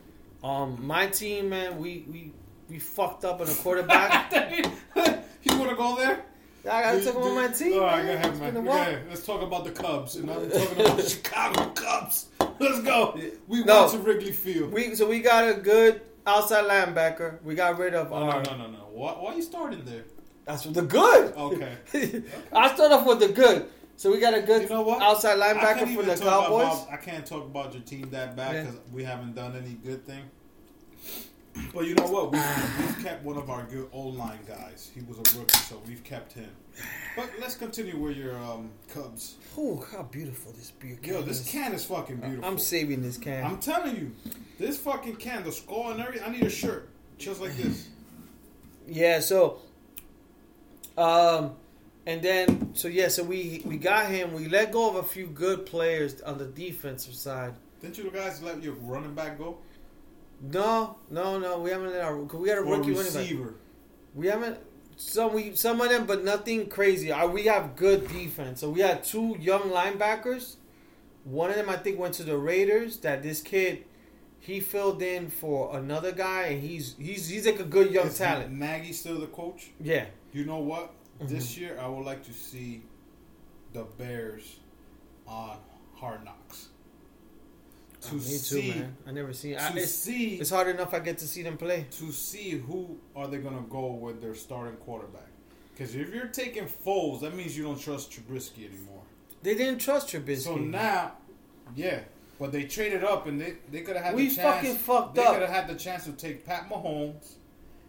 Um, my team, man, we we we fucked up on a quarterback. you want to go there? I gotta talk about my team. All right, man. go ahead, It's man. been a Go while. ahead. Let's talk about the Cubs. And I'm talking about the Chicago Cubs. Let's go. We No. went to Wrigley Field. We so we got a good outside linebacker. We got rid of. oh, our, no, no, no, no. Why, why are you starting there? That's the good. Okay. I start off with the good. So we got a good You know what? outside linebacker for the Cowboys. About, I can't talk about your team that bad Yeah. because we haven't done any good thing. But you know what? We've, we've kept one of our good old line guys. He was a rookie, so we've kept him. But let's continue with your um, Cubs. Oh, how beautiful this beer can Yo, this is. can is fucking beautiful. I'm saving this can. I'm telling you, this fucking can, the skull and everything. I need a shirt just like this. Yeah, so um and then so yeah, so we we got him. We let go of a few good players on the defensive side. Didn't you guys let your running back go? No, no, no, we haven't let our we got a Or rookie running back. receiver? We haven't some we some of them, but nothing crazy. We have good defense. So we had two young linebackers. One of them I think went to the Raiders. That this kid, he filled in for another guy, and he's he's he's like a good young Is talent. Nagy still the coach? Yeah, You know what? Mm-hmm. This year, I would like to see the Bears on Hard Knocks. To Oh, me too, see, man. I never seen. to I, it's, see, it's hard enough I get to see them play. to see who are they gonna go with their starting quarterback. Because if you're taking Foles, that means you don't trust Trubisky anymore. They didn't trust Trubisky. So now, yeah, but they traded up and they they could have had We the chance. fucking fucked they up. could have had the chance to take Pat Mahomes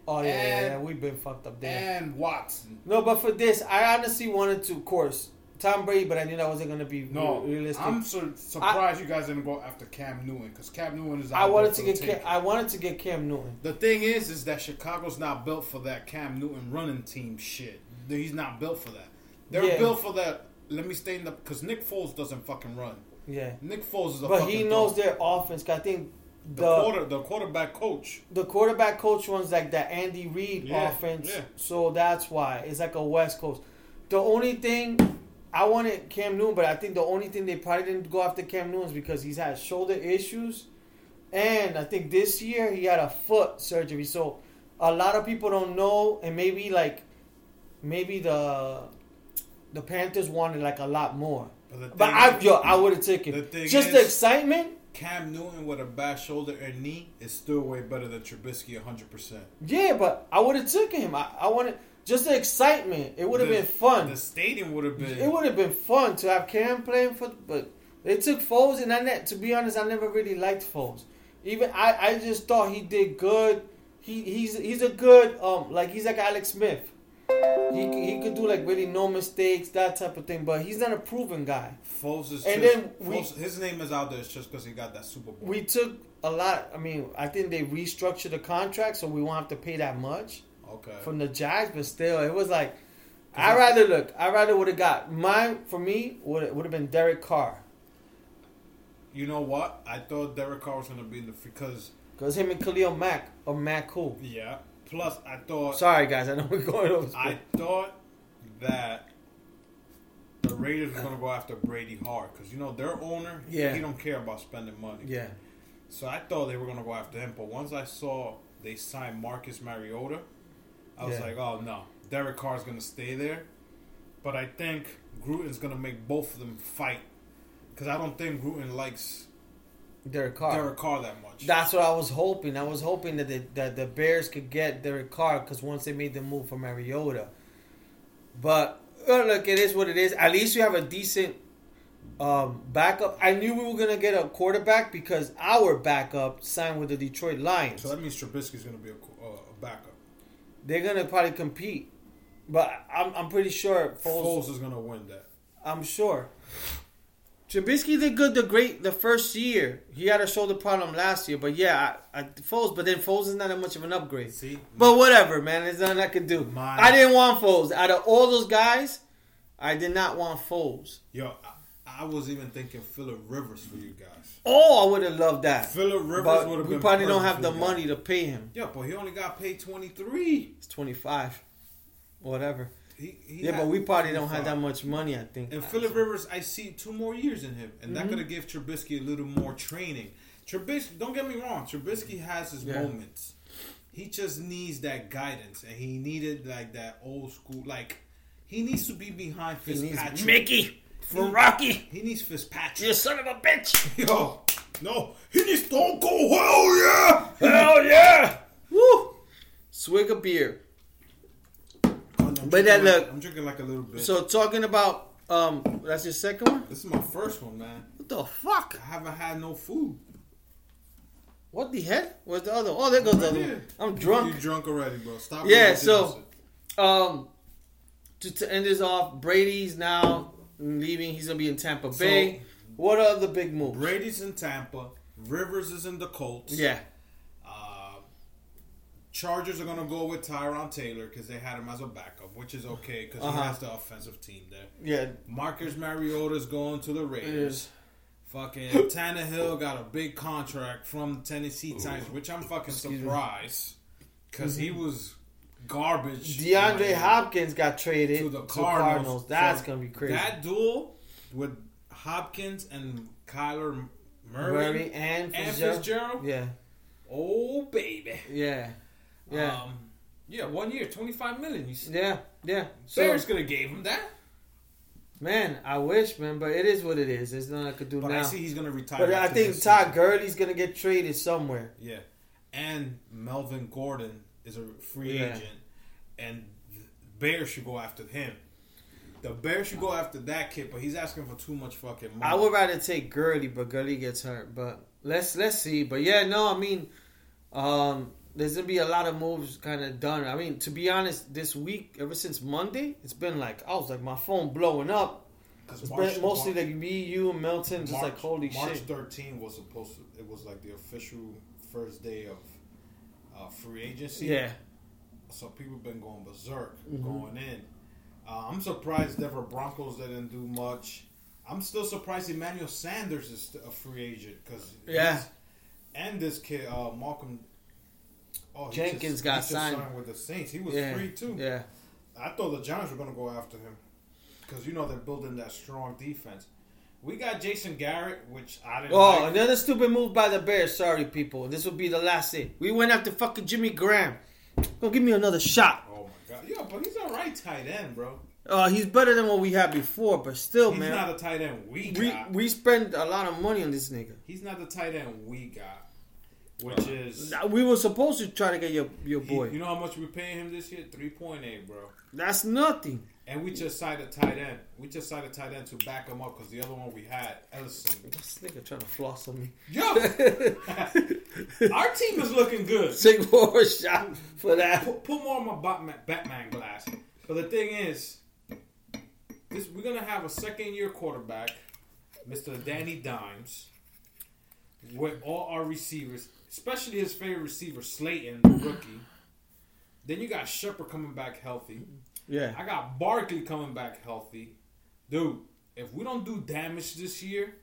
oh yeah, and- yeah, we've been fucked up there. and Watson. No, but for this, I honestly wanted to, of course, Tom Brady, but I knew that wasn't gonna be No, realistic. I'm sur- surprised you guys didn't go after Cam Newton because Cam Newton is. I wanted to get Cam. I wanted to get Cam Newton. The thing is, is that Chicago's not built for that Cam Newton running team shit. He's not built for that. They're Yeah. built for that. Let me stay in the because Nick Foles doesn't fucking run. Yeah, Nick Foles is a but he knows dog. their offense. I think the, the quarter the quarterback coach. the quarterback coach runs like that Andy Reid Yeah, offense, yeah. so that's why it's like a West Coast. The only thing I wanted Cam Newton, but I think the only thing they probably didn't go after Cam Newton is because he's had shoulder issues, and I think this year he had a foot surgery. So a lot of people don't know, and maybe like maybe the the Panthers wanted like a lot more. But, But I is, yo, I would have taken just the excitement. Cam Newton with a bad shoulder and knee is still way better than Trubisky 100. percent Yeah, but I would have took him. I, I wanted just the excitement. It would have been fun. The stadium would have been. It would have been fun to have Cam playing for, but they took Foles, and I ne- to be honest, I never really liked Foles. Even I, I just thought he did good. He he's he's a good um like he's like Alex Smith. he he could do like really no mistakes, that type of thing. But he's not a proven guy. Foles is And just, then we- Foles- his name is out there it's just because he got that Super Bowl. We took a lot. I mean, I think they restructured the contract, so we won't have to pay that much okay. from the Jags. But still, it was like I rather look. I rather would have got mine for me. Would would have been Derek Carr you know what? I thought Derek Carr was gonna be in the because because him and Khalil Mack or Mack who. yeah. Plus, I thought Sorry guys, I know we're going over. I thought that the Raiders were gonna go after Brady hard because you know their owner. Yeah. He don't care about spending money. yeah. So I thought they were gonna go after him, but once I saw they signed Marcus Mariota, I was Yeah. like, oh no, Derek Carr's gonna stay there. But I think Gruden's gonna make both of them fight because I don't think Gruden likes Derek Carr. Derek Carr that much. That's what I was hoping. I was hoping that the, that the Bears could get Derek Carr because once they made the move for Mariota. But uh, look, it is what it is. At least you have a decent um, backup. I knew we were gonna get a quarterback because our backup signed with the Detroit Lions. so that means Trubisky's gonna be a, uh, a backup. They're gonna probably compete, but I'm I'm pretty sure Foles. Foles is gonna win that. I'm sure. Trubisky did good the great the first year. He had a shoulder problem last year, but yeah, I, I, Foles. But then Foles is not that much of an upgrade. See, But whatever, man. There's nothing I could do. My- I didn't want Foles. Out of all those guys, I did not want Foles. yo, I, I was even thinking Philip Rivers for you guys. Oh, I would have loved that. Philip Rivers would have we probably don't have the for you guys. money to pay him. Yeah, but he only got paid twenty three. It's 25. Whatever. He, he Yeah, had but we probably don't have that much money, I think. And Philip Rivers, I see two more years in him, and Mm-hmm. that could have give Trubisky a little more training. Trubisky, don't get me wrong, Trubisky has his Yeah. moments. He just needs that guidance, and he needed like that old school, like he needs to be behind He needs Fitzpatrick. Mickey from Rocky. He needs Fitzpatrick. You son of a bitch. Yo, no, he needs Stone Cold. Hell yeah! Hell yeah. Woo. Swig a beer. I'm But that like- look- I'm drinking like a little bit. So talking about um, that's your second one. this is my first one, man. What the fuck? I haven't had no food. What the hell? Where's the other? Oh, there goes the other. One. I'm drunk. You drunk already, bro? Stop. Yeah, so- Um, to, to end this off, Brady's now leaving. He's gonna be in Tampa Bay. What are the big moves? Brady's in Tampa. Rivers is in the Colts. Yeah, Chargers are gonna go with Tyrod Taylor because they had him as a backup, which is okay because Uh-huh. he has the offensive team there. yeah. Marcus Mariota's going to the Raiders. is. Fucking Tannehill got a big contract from the Tennessee Titans, which I'm fucking Excuse surprised because he was garbage. DeAndre Like, Hopkins got traded to the Cardinals. That's So gonna be crazy. That duel with Hopkins and Kyler Murray, Murray and and Fitzgerald. Fitzgerald. Yeah, Oh baby. yeah, yeah, Um, yeah, one year, twenty five million. You see, yeah, yeah. So, Bears could have gave him that, man, I wish, man, but it is what it is. There's nothing I could do but now. I see he's gonna retire. but I think Todd season. Gurley's gonna get traded somewhere. Yeah, and Melvin Gordon is a free Yeah. agent, and the Bears should go after him. The Bears should go after that kid, but he's asking for too much fucking money. I would rather take Gurley, but Gurley gets hurt. But let's let's see. But yeah, no, I mean, um, there's gonna be a lot of moves kind of done. I mean, to be honest, this week, ever since Monday, it's been like I was like my phone blowing up. It's March- been mostly Mar- like me, you, and Milton, just March, like holy shit. March 13 was supposed to. It was like the official first day of uh, free agency. Yeah, So people been going berserk, Mm-hmm. going in. Uh, I'm surprised Denver Broncos didn't do much. I'm still surprised Emmanuel Sanders is a free agent because Yeah. and this kid uh, Malcolm oh, Jenkins just- got just signed. with the Saints. He was yeah, free too. Yeah, I thought the Giants were going to go after him because you know they're building that strong defense. We got Jason Garrett, which I didn't. Oh, like. another stupid move by the Bears. Sorry, people. This will be the last hit. We went after fucking Jimmy Graham. Go give me another shot. Oh my god, yeah, but he's a right tight end, bro. Uh, he's better than what we had before, but still, He's man. not a tight end we we got. we spend a lot of money on this nigga. He's not the tight end we got, which is We were supposed to try to get your your he- boy. you know how much we're paying him this year? Three point eight, bro. That's nothing. And we just signed a tight end. We just signed a tight end to back him up because the other one we had, Ellison. This nigga trying to floss on me. Yo, our team is looking good. Take more shot for that. Put, put more on my Batman, Batman glass. But the thing is, this we're gonna have a second year quarterback, Mr. Danny Dimes, with all our receivers, especially his favorite receiver, Slayton, the rookie. Then you got Shepard coming back healthy. Yeah. I got Barkley coming back healthy. Dude, if we don't do damage this year,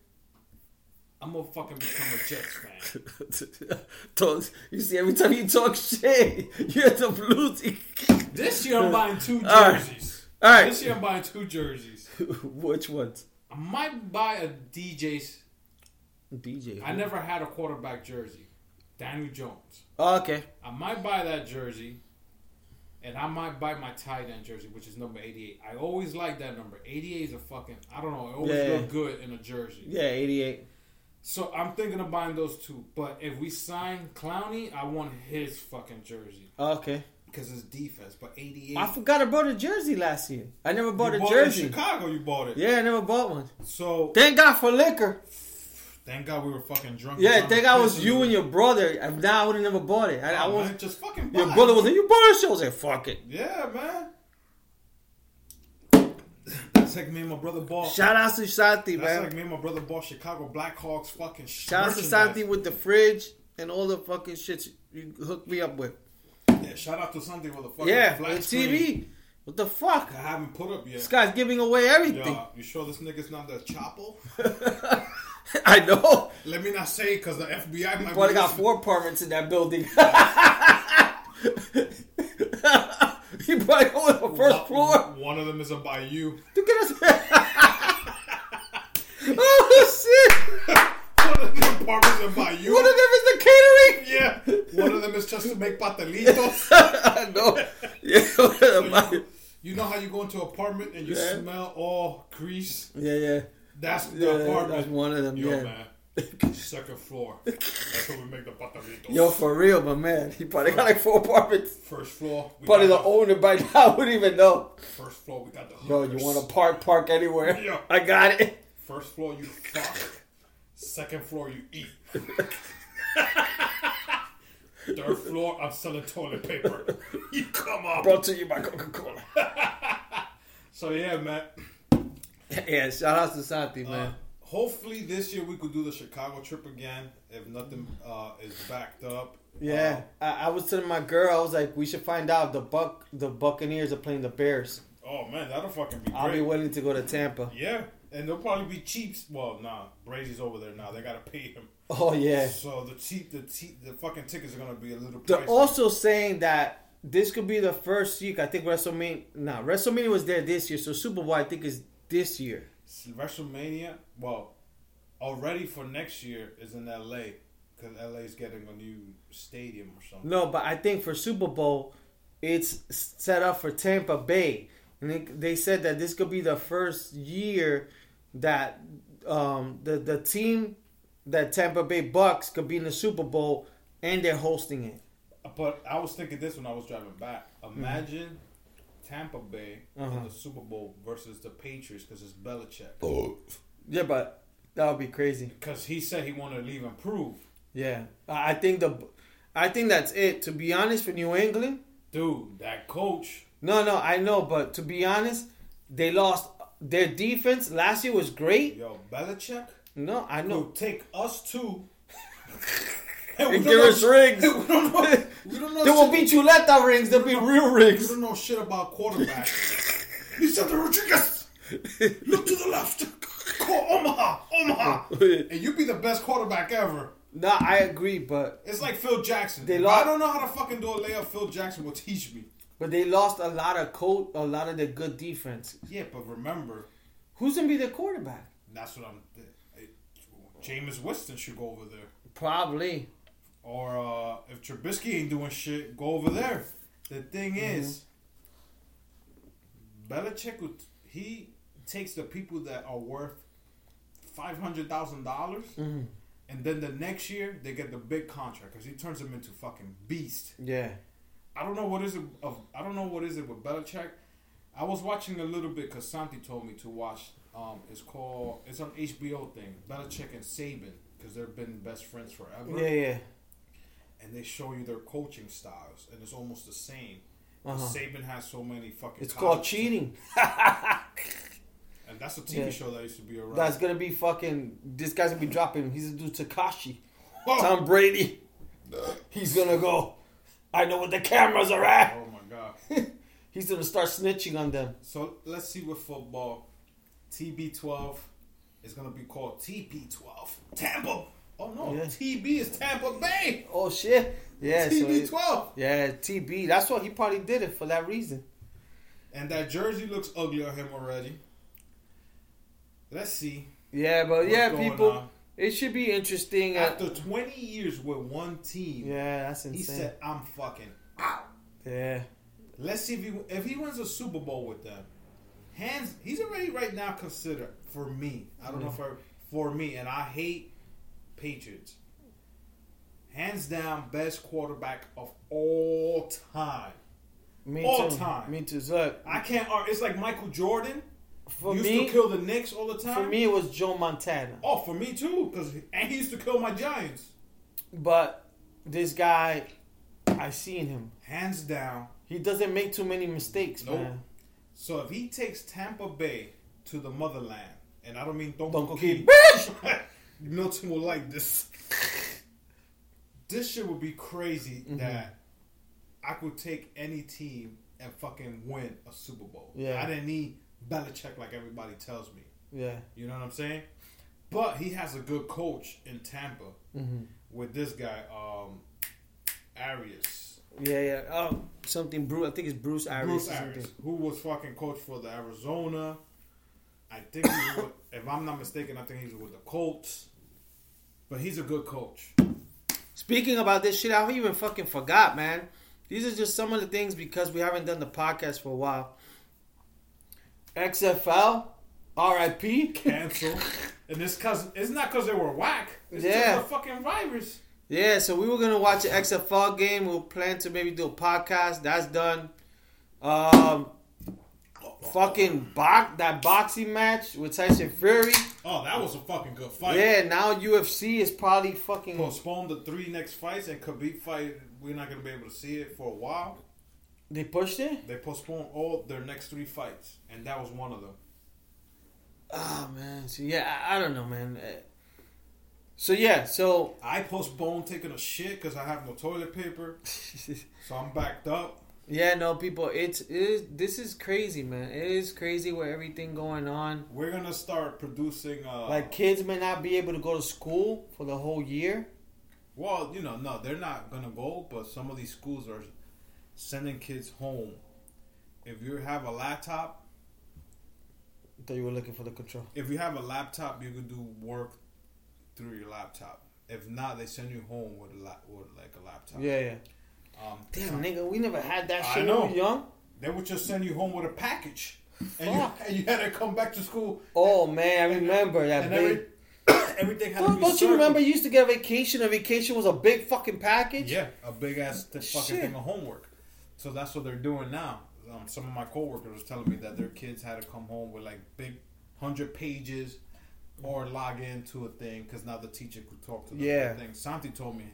I'm gonna fucking become a Jets fan. You see, every time you talk shit, you end up losing. This year I'm buying two jerseys. All right. This year I'm buying two jerseys. Which ones? I might buy a DJ's. DJ. I never had a quarterback jersey. Daniel Jones. Oh, okay. I might buy that jersey. And I might buy my tight end jersey, which is number 88. I always like that number. 88 is a fucking, I don't know, it always Yeah. look good in a jersey. Yeah, 88. So I'm thinking of buying those two. But if we sign Clowney, I want his fucking jersey Oh, okay. because his defense. But 88. I forgot I bought a jersey last year. I never bought you a bought jersey. it in Chicago. You bought it. Yeah, I never bought one. So Thank God for liquor. Thank God we were fucking drunk. Yeah, thank God it was you and your brother. If not, I would have never bought it. I, I Oh, was. man, just fucking. Your buy it. brother was like, "You bought a show." I was like, "Fuck it." Yeah, man. That's like me and my brother bought. Shout out to Santi, That's man. like me and my brother bought Chicago Blackhawks fucking. Shout out to. Santi with the fridge and all the fucking shit you hooked me up with. Yeah, shout out to Santi with the fucking Yeah, flat the screen TV. What the fuck? I haven't put up yet. This guy's giving away everything. You sure this nigga's not the Chapo? I know. Let me not say because the FBI might. Probably be got four apartments in that building. he probably go on the first One- floor. One of them is a Bayou. Look at us. oh shit! One of the apartments in Bayou. One of them is the catering. yeah, one of them is just to make patelitos. I know. Yeah, them- you, you know how you go into an apartment and you Yeah. smell all grease? yeah, yeah. That's the Yeah, apartment. that's one of them. Yo, yeah. man. Second floor. That's where we make the patelitos. Yo, for real, my man. He probably got like four apartments. First floor. Probably the got owner by now wouldn't even know. First floor, we got the Yo, you want to park? Park anywhere. Yeah. I got it. First floor, you fuck. Second floor, you eat. Third floor, I'm selling toilet paper. You come up. Brought to you by Coca Cola. So yeah, man. yeah, shout out to Santi, Uh, man. hopefully this year we could do the Chicago trip again if nothing uh, is backed up. Yeah, I, I was telling my girl, I was like, we should find out the Buck, the Buccaneers are playing the Bears. Uh, oh man, that'll fucking be I'll be willing to go to Tampa. yeah, and they'll probably be cheap. Well, nah, Brady's over there now. They gotta pay him. Oh yeah. So the cheap, the cheap, the fucking tickets are gonna be a little. They're also saying that this could be the first year. I think WrestleMania. Nah, WrestleMania was there this year, so Super Bowl I think is this year. WrestleMania. Well, already for next year is in LA because LA is getting a new stadium or something. No, but I think for Super Bowl, it's set up for Tampa Bay, and they, they said that this could be the first year that um, the the team that Tampa Bay Bucks could be in the Super Bowl, and they're hosting it. But I was thinking this when I was driving back. Imagine Tampa Bay Uh-huh. in the Super Bowl versus the Patriots because it's Belichick. Yeah, but that would be crazy. Because he said he wanted to leave and prove. Yeah, I think the, I think that's it. To be honest, for New England, Dude, that coach. no, no, I know, but to be honest, they lost their defense last year was great. Yo, Belichick No, I know. will take us two. And give us rings. we don't know. We don't know. There will shit- be Chuleta rings. There'll be real We rings. don't know shit about quarterback. Lisandro Rodriguez. Look to the left. Call Omaha. Omaha. And you be the best quarterback ever. No, I agree, but It's like Phil Jackson. They lost- I don't know how to fucking do a layup. Phil Jackson will teach me. but they lost a lot of coat, a lot of their good defense. Yeah, but remember, Who's gonna be their quarterback? that's what I'm. Eh, Jameis Winston should go over there. Probably. Or uh, if Trubisky ain't doing shit, go over there. The thing Mm-hmm. is, Belichick he takes the people that are worth five hundred thousand dollars, Mhm. and then the next year they get the big contract because he turns them into fucking beast. Yeah. I don't know what is it of. I don't know what is it with Belichick. I was watching a little bit because Santi told me to watch. Um, it's called. It's on HBO thing. Belichick and Saban because they've been best friends forever Yeah, yeah. And they show you their coaching styles, and it's almost the same. Uh-huh. Saban has so many fucking. It's called cheating. and that's a TV Yeah. show that used to be around. That's gonna be fucking. This guy's gonna be dropping. He's gonna do Tekashi. Tom Brady. He's gonna go. I know what the cameras are at. oh my god. He's gonna start snitching on them. So let's see with football. TB12 is gonna be called TP12. Tampa. Oh no, Yeah. TB is Tampa Bay. Oh shit! Yeah, so it- TB12. yeah, TB. That's what he probably did it for that reason. and that jersey looks ugly on him already. Let's see. Yeah, but yeah, people, on. it should be interesting. Uh, After 20 years with one team, yeah, that's insane. he said, "I'm fucking out." yeah, Let's see if he if he wins a Super Bowl with them. Hands, he's already right now considered for me. I don't know for for me, and I hate Patriots. Hands down, best quarterback of all time. me All too. time. Me too. Look, I can't. It's like Michael Jordan for used me, to kill the Knicks all the time. for me, it was Joe Montana. oh, for me too, because and he used to kill my Giants. But this guy, I seen him. Hands down. He doesn't make too many mistakes, Nope. man. So if he takes Tampa Bay to the motherland, and I don't mean don't, Don't go keep- keep. Milton will like this. This shit would be crazy Mm-hmm. that I could take any team and fucking win a Super Bowl. Yeah. I didn't need Belichick like everybody tells me. Yeah. You know what I'm saying? But he has a good coach in Tampa hmm with this guy, um, Arians. Yeah, yeah. Oh, something. Bruce. I think it's Bruce Arians. Bruce. Arians, who was fucking coach for the Arizona. I think, he was, if I'm not mistaken, I think he's with the Colts. But he's a good coach. Speaking about this shit, I even fucking forgot, man. These are just some of the things because we haven't done the podcast for a while. XFL, RIP. Cancel. and it's cause it's not cause they were whack. It's Yeah. just a fucking virus. Yeah, so we were gonna watch an XFL game. We'll plan to maybe do a podcast. That's done. Um, fucking box that boxing match with Tyson Fury. Oh, that was a fucking good fight. Yeah, now UFC is probably fucking. Postponed the three next fights and Khabib fight. We're not gonna be able to see it for a while. They pushed it. They postponed all their next three fights, and that was one of them. Oh man, so yeah, I, I don't know, man. Uh, So yeah, so I postponed taking a shit because I have no toilet paper, so I'm backed up. Yeah, no, people, it's it is this is crazy, man. It is crazy with everything going on. We're gonna start producing. Uh, Like kids may not be able to go to school for the whole year. well, you know, no, they're not gonna go, but some of these schools are sending kids home. If you have a laptop, I thought you were looking for the control. if you have a laptop, you can do work through your laptop. If not, they send you home with a lap, with like a laptop. Yeah, yeah. Um, Damn, nigga, we never had that I shit know. when we were young. They would just send you home with a package, and you, and you had to come back to school. Oh man, I remember that and big. every, everything had Don't, be. don't you remember you used to get a vacation? A vacation was a big fucking package. Yeah, a big ass fucking Shit. thing of homework. So that's what they're doing now. Um, some of my coworkers was telling me that their kids had to come home with like big hundred pages or log into a thing because now the teacher could talk to them. Yeah. Thing. Santi told me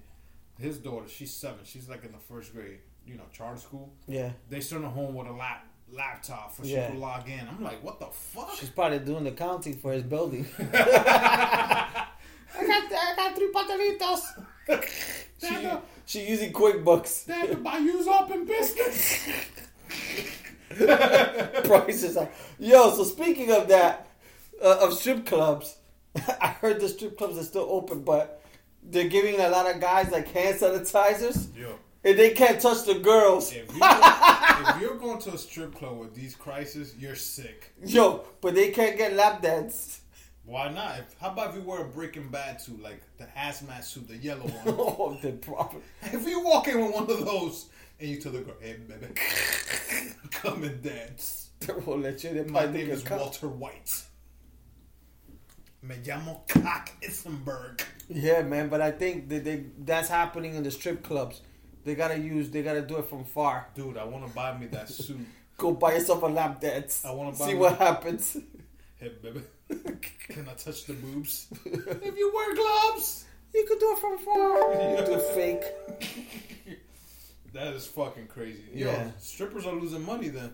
his daughter, she's seven, she's like in the first grade. You know, charter school. Yeah. They send her home with a lap laptop for Yeah. she to log in. I'm like, what the fuck? She's probably doing the counting for his building. I got I got three patelitos. she, she using QuickBooks. They had to buy use up in business. Prices are yo. So speaking of that, uh, of strip clubs, I heard the strip clubs are still open, but they're giving a lot of guys like hand sanitizers, Yo. and they can't touch the girls. If, you if you're going to a strip club with these crises, you're sick. Yo, but they can't get lap dance. Why not? If, how about if you wear a Breaking Bad suit, like the hazmat suit, the yellow one? oh, the proper. if you walk in with one of those and you tell the girl, "Hey, baby, come and dance," They won't let you. My name is you're Walter White. Me llamo Cock Issenberg. Yeah, man, but I think that they that's happening in the strip clubs. They gotta use, they gotta do it from far. Dude, I want to buy me that suit. Go buy yourself a lap dance. I wanna buy see me- what happens. Hey, baby, can I touch the boobs? if you wear gloves. You could do it from far. You do fake. That is fucking crazy. Yo, Yeah. strippers are losing money then.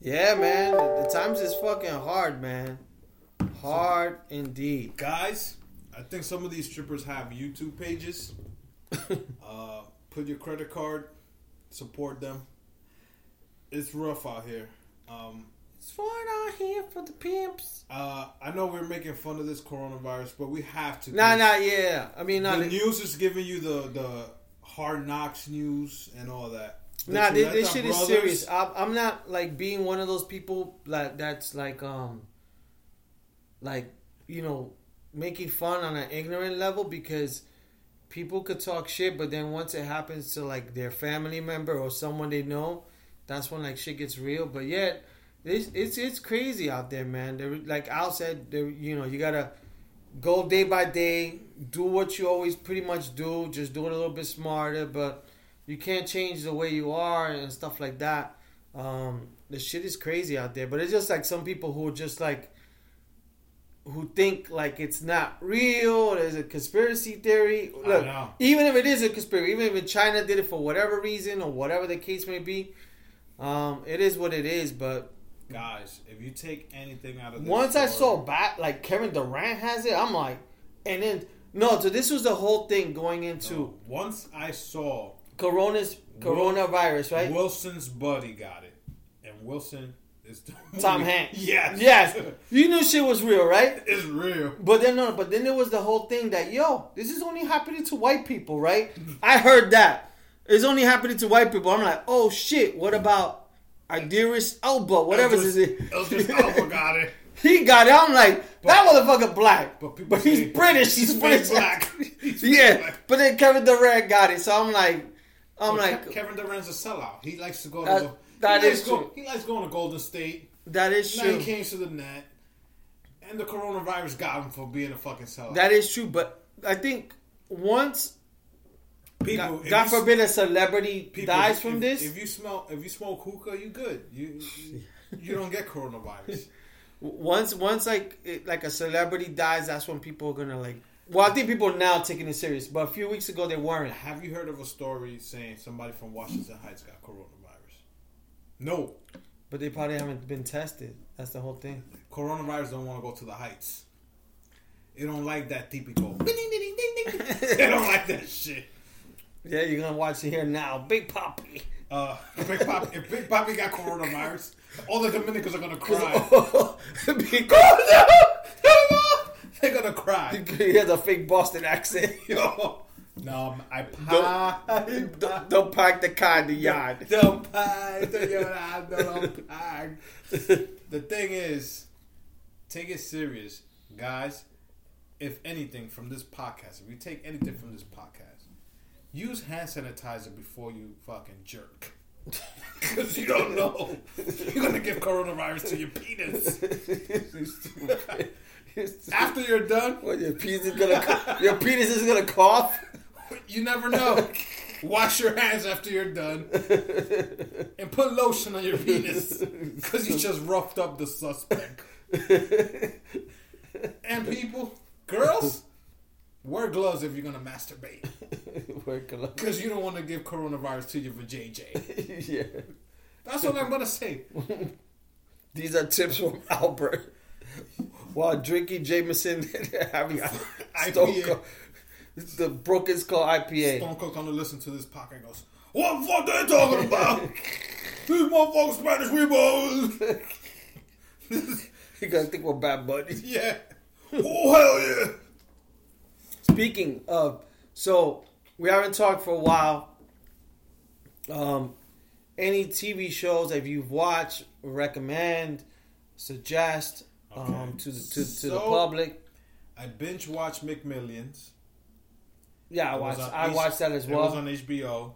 Yeah, man. The, the times is fucking hard, man. Hard indeed. Guys, I think some of these strippers have YouTube pages. uh, put your credit card, support them. It's rough out here. Um, It's fun out here for the pimps. uh, I know we're making fun of this coronavirus, but we have to. Nah, nah, yeah. I mean, nah, the the- news is giving you the the hard knocks news and all that. The Nah, this, this shit is serious. I'm, I'm not like being one of those people like that's like um, like you know, making fun on an ignorant level because people could talk shit, but then once it happens to like their family member or someone they know, that's when like shit gets real. But yet, it's it's it's crazy out there, man. They're, like Al said, you know, you gotta go day by day, do what you always pretty much do, just do it a little bit smarter, but you can't change the way you are and stuff like that. Um, the shit is crazy out there, but it's just like some people who are just like who think like it's not real. There's a conspiracy theory. I Look, know. even if it is a conspiracy, even if China did it for whatever reason or whatever the case may be, um, it is what it is. But Guys, if you take anything out of this once I saw bat like Kevin Durant has it, I'm like, and then no, so this was the whole thing going into No, once I saw Corona's coronavirus, right? Wilson's buddy got it, and Wilson is the Tom Hanks. Yes, Yes. You knew shit was real, right? it's real. But then no, but then there was the whole thing that yo, this is only happening to white people, right? I heard that. It's only happening to white people. I'm like, oh shit, what about our dearest Elba, whatever name? Elvis Alba got it. He got it. I'm like, that motherfucker black. But But, he's British. He's British. black. He's yeah. black. But then Kevin Durant got it. So I'm like, I'm But like, Kevin Durant's a sellout. He likes to go to uh, the, that he is go- true. he likes going to Golden State. that is Now true. he came to the net, and the coronavirus got him for being a fucking sellout. That is true. But I think once, people, God, God forbid, a celebrity people, dies from if- this. If you smell, if you smoke hookah, you good. You you, you don't get coronavirus. once once like it, like a celebrity dies, that's when people are gonna like. Well, I think people are now taking it serious, but a few weeks ago they weren't. Have you heard of a story saying somebody from Washington Heights got coronavirus? No, But they probably haven't been tested. That's the whole thing. coronavirus don't want to go to the heights. They don't like that typical. they don't like that shit. Yeah, you're gonna watch it here now. Big Papi. Uh, Big Papi. if Big Papi got coronavirus, all the Dominicans are gonna cry. because They're gonna cry. he has a fake Boston accent. Yo, no, I Don't, don't, don't park the car in the yard. Don't pack the yard, don't pack. The thing is, take it serious, guys. If anything from this podcast, if you take anything from this podcast, use hand sanitizer before you fucking jerk. Because you don't know. You're going to give coronavirus to your penis. After you're done, What, your penis is gonna your penis is gonna cough. You never know. Wash your hands after you're done. And put lotion on your penis. Because you just roughed up the suspect. And people, girls, wear gloves if you're going to masturbate. wear gloves. Because you don't want to give coronavirus to your vajayjay. yeah. That's what I'm going to say. These are tips from Albert. While drinking Jameson, having IPA. The Broken Skull IPA. Stone Cold to listen to this podcast goes, What the fuck they talking about? These motherfuckers Spanish people. You gotta think we're bad buddies. yeah. Oh, hell yeah. Speaking of, so we haven't talked for a while. Um, any TV shows that you've watched, recommend, suggest um, Okay. to the to, to the public? I binge watched McMillions. Yeah, I watched. I H- watched that as well. It was on HBO.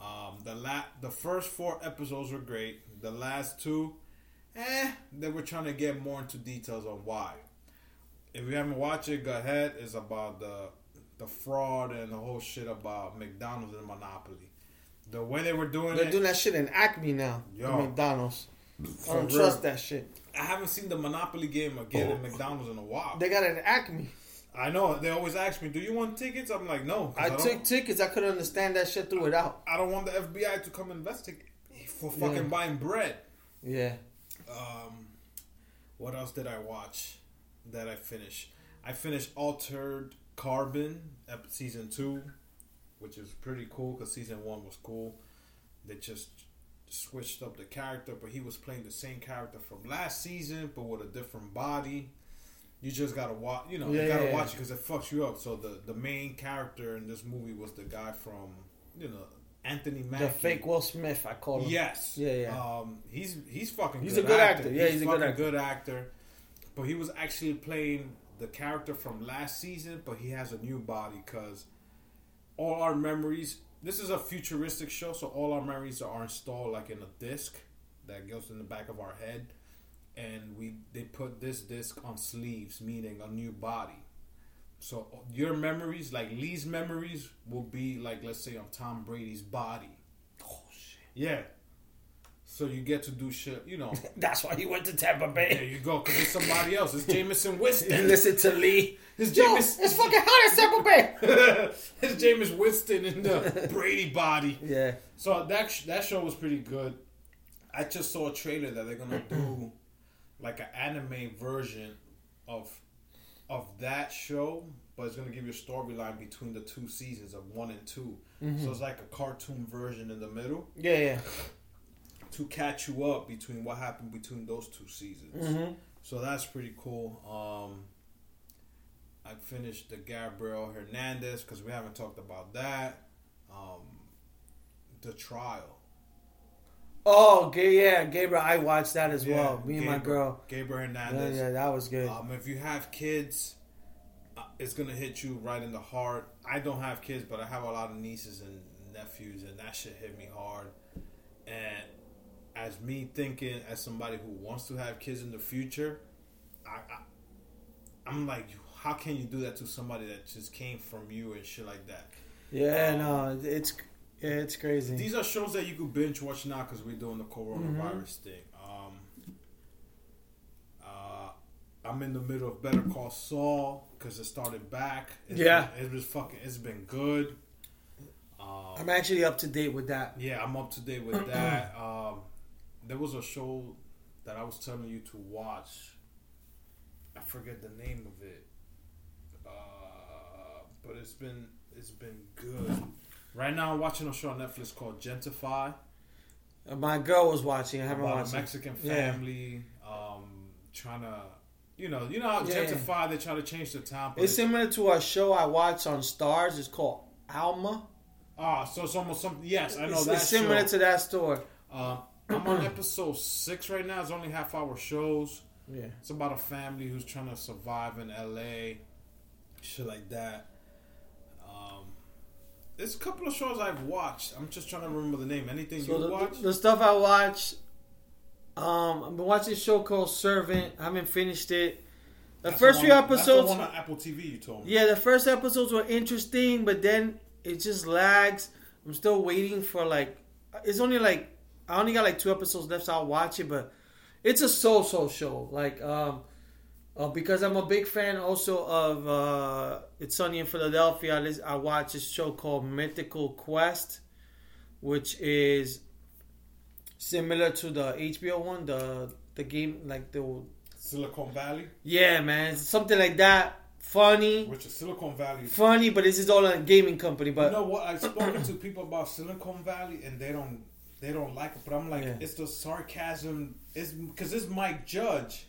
Um, the la- the first four episodes were great. The last two, eh, they were trying to get more into details on why. If you haven't watched it, go ahead. It's about the the fraud and the whole shit about McDonald's and Monopoly. The way they were doing They're it, doing that shit in Acme now. Yo. McDonald's. I don't real. trust that shit. I haven't seen the Monopoly game again at McDonald's in a while. They got it in Acme. I know they always ask me, "Do you want tickets?" I'm like, "No." I don't- took tickets. I couldn't understand that shit through it out. I don't want the FBI to come investigate for fucking Yeah. buying bread. Yeah. Um, what else did I watch that I finished? I finished Altered Carbon season two, which is pretty cool because season one was cool. They just switched up the character, but he was playing the same character from last season, but with a different body. You just gotta watch, you know, Yeah, you gotta yeah, watch it because it fucks you up. So the the main character in this movie was the guy from, you know, Anthony Mackie. The fake Will Smith, I call him. Yes. Yeah, yeah. Um, he's he's fucking. He's good a good actor. Yeah, he's a good actor. good actor. But he was actually playing the character from last season, but he has a new body because all our memories. This is a futuristic show, so all our memories are installed like in a disc that goes in the back of our head, and we they put this disc on sleeves, meaning a new body. So your memories, like Lee's memories, will be like let's say on Tom Brady's body. Oh shit. Yeah. So you get to do shit, you know. That's why he went to Tampa There Bay. you go, because it's somebody else. It's Jameson You listen to Lee. It's Jameis- it's fucking hot at Tampa Bay. it's Jameis Winston in the Brady body. Yeah. So that sh- that show was pretty good. I just saw a trailer that they're gonna do like an anime version of of that show, but it's gonna give you a storyline between the two seasons of one and 2 So it's like a cartoon version in the middle Yeah, yeah. to catch you up between what happened between those two seasons. Mm-hmm. So that's pretty cool. Um, I finished the Gabriel Hernandez because we haven't talked about that. Um, the trial. Oh, yeah, Gabriel. I watched that as Yeah, well. Me and my girl. Gabriel Yeah, Hernandez. yeah, that was good. Um, if you have kids, uh, it's gonna hit you right in the heart. I don't have kids, but I have a lot of nieces and nephews, and that shit hit me hard. And as me thinking, as somebody who wants to have kids in the future, I, I I'm like, how can you do that to somebody that just came from you and shit like that? yeah, no, it's yeah, it's crazy. These are shows that you could binge watch now because we're doing the coronavirus thing. Um, uh, I'm in the middle of Better Call Saul because it started back. It's Yeah. been, it was fucking. It's been good. Um, I'm actually up to date with that. yeah, I'm up to date with that. Um, there was a show that I was telling you to watch. I forget the name of it, uh, but it's been it's been good. Right now, I'm watching a show on Netflix called Gentefied Uh, My girl was watching. I haven't about a watched it. Mexican Yeah. family um, trying to, you know, you know how Yeah, yeah. Gentefied they try to change the town. It's similar to a show I watched on Starz. It's called Alma. Ah, so it's almost something. Yes, I know it's, that. it's similar show. to that story. Um, I'm on episode six right now. It's only half hour shows. Yeah. It's about a family who's trying to survive in LA, shit like that. There's a couple of shows I've watched. I'm just trying to remember the name. Anything So you the, watch? the stuff I watch, um, I've been watching a show called Servant. I haven't finished it. The That's first one- few the episodes, one on Apple TV. You told me. yeah, the first episodes were interesting, but then it just lags. I'm still waiting for like, it's only like I only got like two episodes left, so I'll watch it. But it's a so-so show, like um, uh, because I'm a big fan also of uh, It's Sunny in Philadelphia. I, lis- I watch this show called Mythical Quest, which is similar to the HBO one, the the game like the Silicon Valley, yeah man, something like that. Funny, which is Silicon Valley. funny, but this is all a gaming company. But you know what? I've spoken to people about Silicon Valley, and they don't they don't like it. But I'm like, Yeah. it's the sarcasm. It's because it's Mike Judge,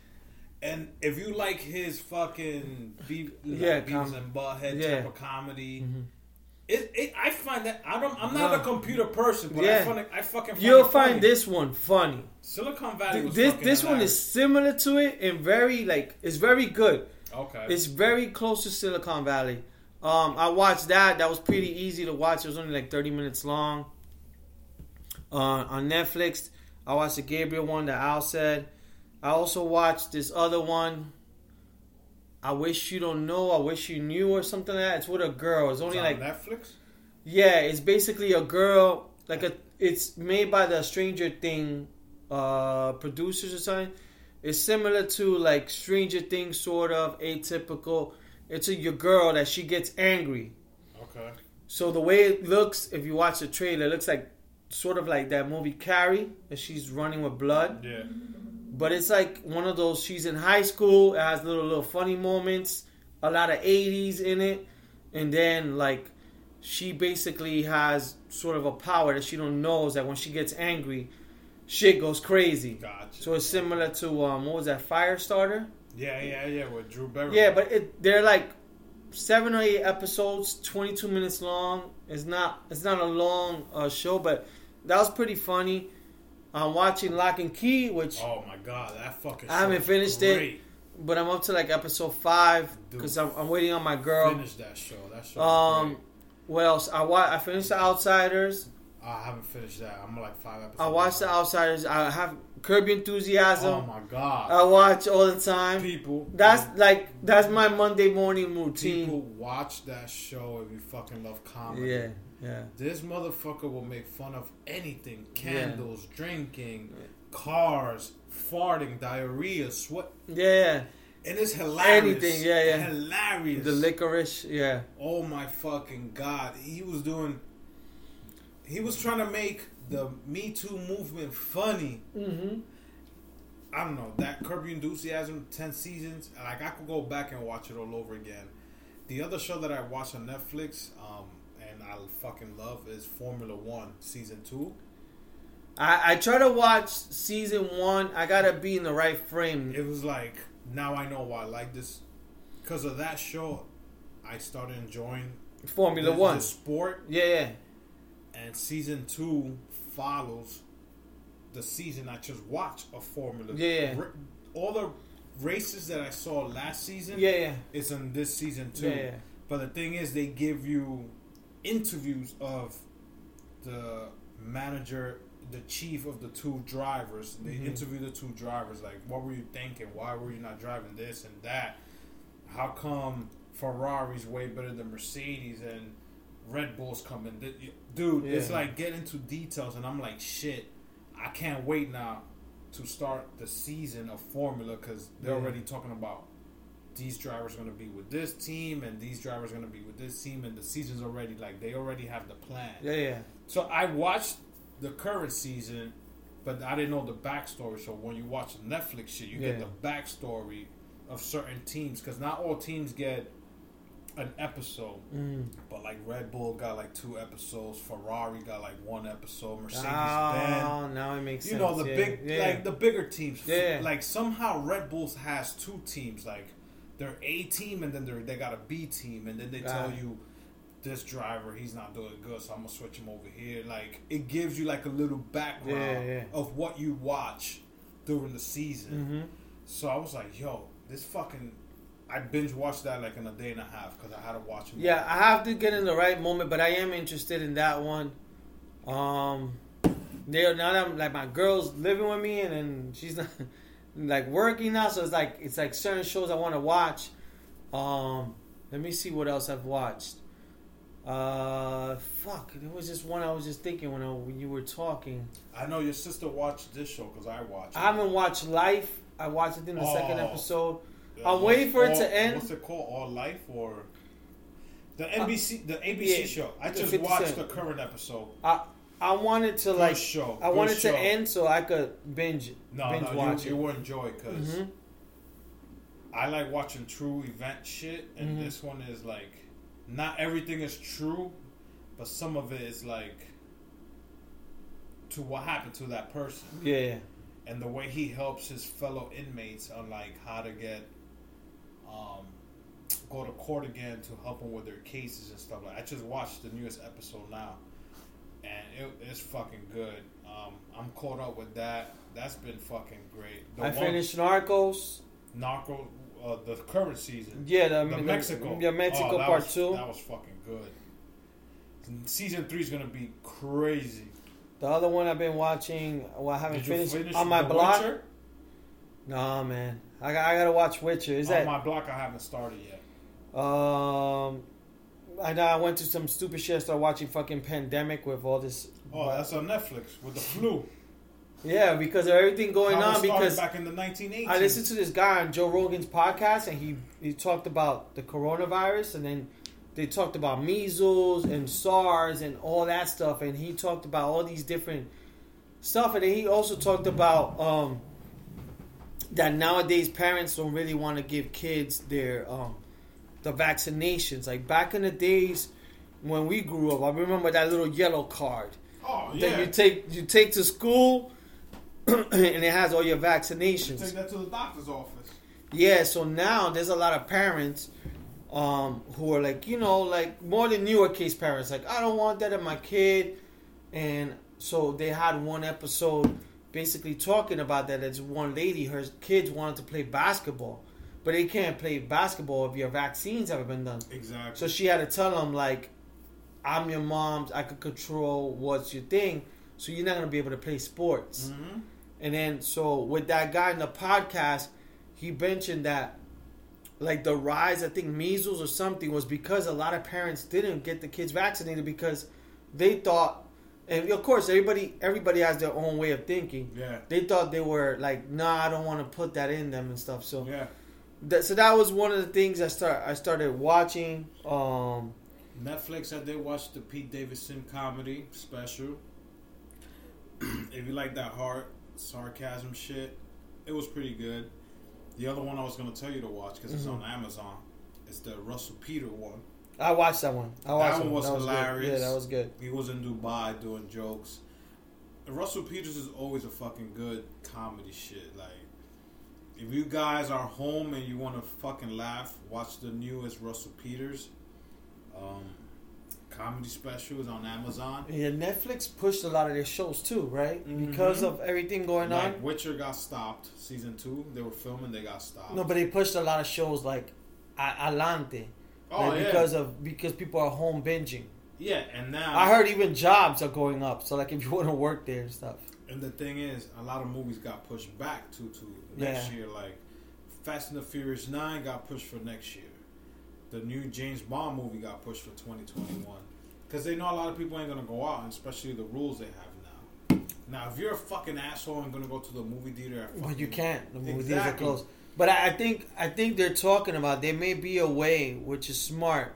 and if you like his fucking be, Yeah, like, com- and Butthead yeah. type of comedy. Mhm. It, it, I find that I don't. I'm not No. a computer person, but I find it, I fucking. Find you'll find this one funny. Silicon Valley. Was This this one is similar to it and very like it's very good. okay. It's very close to Silicon Valley. Um, I watched that. That was pretty easy to watch. It was only like 30 minutes long. Uh, on Netflix, I watched the Gabriel one that Al said. I also watched this other one. I wish you don't know. I wish you knew, or something like that. It's with a girl. It's only It's like Netflix. yeah, it's basically a girl like a. It's made by the Stranger Thing uh, producers or something. It's similar to like Stranger Things, sort of atypical. It's a your girl that she gets angry. Okay. So the way it looks, if you watch the trailer, it looks like sort of like that movie Carrie, that she's running with blood. Yeah. But it's like one of those. She's in high school. It has little little funny moments. A lot of '80s in it, and then like she basically has sort of a power that she don't know is that when she gets angry, shit goes crazy. Gotcha. So it's similar to um, what was that Firestarter? yeah, yeah, yeah. With Drew Barrymore. Yeah, but it they're like seven or eight episodes, twenty two minutes long. It's not it's not a long uh, show, but that was pretty funny. I'm watching Locke and Key, which Oh my god, that fucking. I haven't finished it. but I'm up to like episode five because I'm, I'm waiting on my girl. Finish that show. That show. Um, Um, what else? I wa- I finished The Outsiders. I haven't finished that. I'm like five episodes. I watched The. Outsiders. I have Curb Enthusiasm. Oh my god. I watch all the time. people. That's like that's my Monday morning routine. people watch that show if you fucking love comedy. Yeah, yeah. This motherfucker will make fun of anything: candles, drinking, cars, farting, diarrhea, sweat, Yeah, and it's hilarious. Anything, yeah, yeah. hilarious. the licorice. Yeah, Oh my fucking god! He was doing. He was trying to make the Me Too movement funny. mm-hmm. I don't know that Curb Your Enthusiasm, ten seasons. Like I could go back and watch it all over again. The other show that I watch on Netflix, um, I fucking love is Formula One season two. I I try to watch season one. I gotta be in the right frame. It was like now I know why I like this because of that show. I started enjoying Formula the, One. the sport, Yeah, yeah. and season two follows the season I just watched of Formula. Yeah. Ra- all the races that I saw last season. Yeah, yeah. is in this season too. Yeah, yeah. But the thing is, they give you interviews of the manager, the chief of the two drivers. They Mhm. interview the two drivers, like, what were you thinking? Why were you not driving this and that? How come Ferrari's way better than Mercedes and Red Bull's coming? Dude, it's like get into details, and I'm like, shit, I can't wait now to start the season of Formula because they're Yeah. already talking about these drivers are going to be with this team and these drivers are going to be with this team and the season's already like they already have the plan Yeah, yeah. so i watched the current season but i didn't know the backstory so when you watch netflix shit you get the backstory of certain teams because not all teams get an episode Mm. but like red bull got like two episodes ferrari got like one episode mercedes benz Oh, now it makes sense. you sense. know the yeah. big yeah. like the bigger teams Yeah. like somehow red bulls has two teams like their a team and then they're, they got a b team and then they tell you this driver he's not doing good so i'm gonna switch him over here. Like it gives you like a little background Yeah, yeah. of what you watch during the season. Hmm so i was like yo this fucking i binge watched that like in a day and a half because i had to watch it Yeah, I have to get in the right moment, but I am interested in that one. Um, they now that I'm like my girl's living with me, and then she's not like working now, so it's like it's like certain shows I want to watch. Um, let me see what else I've watched. Uh, fuck, there was just one I was just thinking when I, when you were talking. i know your sister watched this show because i watched I haven't watched Life. I watched it in the second Oh. episode. it. I'm waiting for it to end. what's it called all life or the NBC, the ABC yeah, show. I just watched the current episode. I I wanted to Good like show. I good wanted show. to end so I could binge No, binge no, watch you, it. you will enjoy because Mhm. I like watching true event shit, and Mhm. this one is like not everything is true, but some of it is like to what happened to that person Yeah, yeah. and the way he helps his fellow inmates on like how to get um go to court again to help them with their cases and stuff like I just watched the newest episode now and it, it's fucking good um I'm caught up with that that's been fucking great the I one- finished Narcos. Narco uh, the current season Yeah, the, the the- Mexico Yeah, Mexico Oh, Part was- Two. that was fucking good season three is gonna be crazy The other one I've been watching. Well, I haven't finished finish on my block. Witcher? Nah, man. I got, I gotta watch Witcher. Is on that my block I haven't started yet um? I know I went to some stupid shit. I started watching fucking Pandemic with all this. Oh, that's on Netflix with the flu. Yeah, because of everything going on. Because back in the 1980s. I listened to this guy on Joe Rogan's podcast, and he he talked about the coronavirus, and then they talked about measles and SARS and all that stuff, and he talked about all these different stuff, and then he also talked about um, that nowadays parents don't really want to give kids their um, the vaccinations. Like back in the days when we grew up, I remember that little yellow card Oh that you take you take to school, and it has all your vaccinations. Take that to the doctor's office. Yeah, so now there's a lot of parents um, who are like, you know, like more than newer case parents, like, I don't want that in my kid. And so they had one episode basically talking about that. It's one lady, her kids wanted to play basketball, but they can't play basketball if your vaccines haven't been done. Exactly. So she had to tell them, like, I'm your mom's, I could control what's your thing, so you're not going to be able to play sports. hmm And then so with that guy in the podcast, he mentioned that like the rise, I think measles or something, was because a lot of parents didn't get the kids vaccinated because they thought, and of course everybody everybody has their own way of thinking. Yeah. They thought they were like, nah, I don't want to put that in them and stuff. So Yeah. That, so that was one of the things I start I started watching. Um, Netflix said they watched the Pete Davidson comedy special. if you like that hard sarcasm shit, it was pretty good. The other one I was gonna tell you to watch because it's Mhm. on Amazon. It's the Russell Peter one. I watched that one. I watched that one was good. hilarious. Yeah, that was good. He was in Dubai doing jokes. And Russell Peters is always a fucking good comedy shit. Like, if you guys are home and you want to fucking laugh, watch the newest Russell Peters um, comedy special is on Amazon. Yeah, Netflix pushed a lot of their shows too, right? Mhm. Because of everything going Like on. Witcher got stopped season two. They were filming, they got stopped. No, but they pushed a lot of shows like Alante. oh like, yeah, because of because people are home binging. yeah. And now I heard even jobs are going up. So like if you want to work there and stuff. And the thing is, a lot of movies got pushed back to to next Yeah. year. Like Fast and the Furious Nine got pushed for next year. The new James Bond movie got pushed for 2021 because they know a lot of people ain't gonna go out, especially the rules they have now. Now, if you're a fucking asshole and gonna go to the movie theater, at But you can't. The movie theaters are closed. But I think I think they're talking about there may be a way which is smart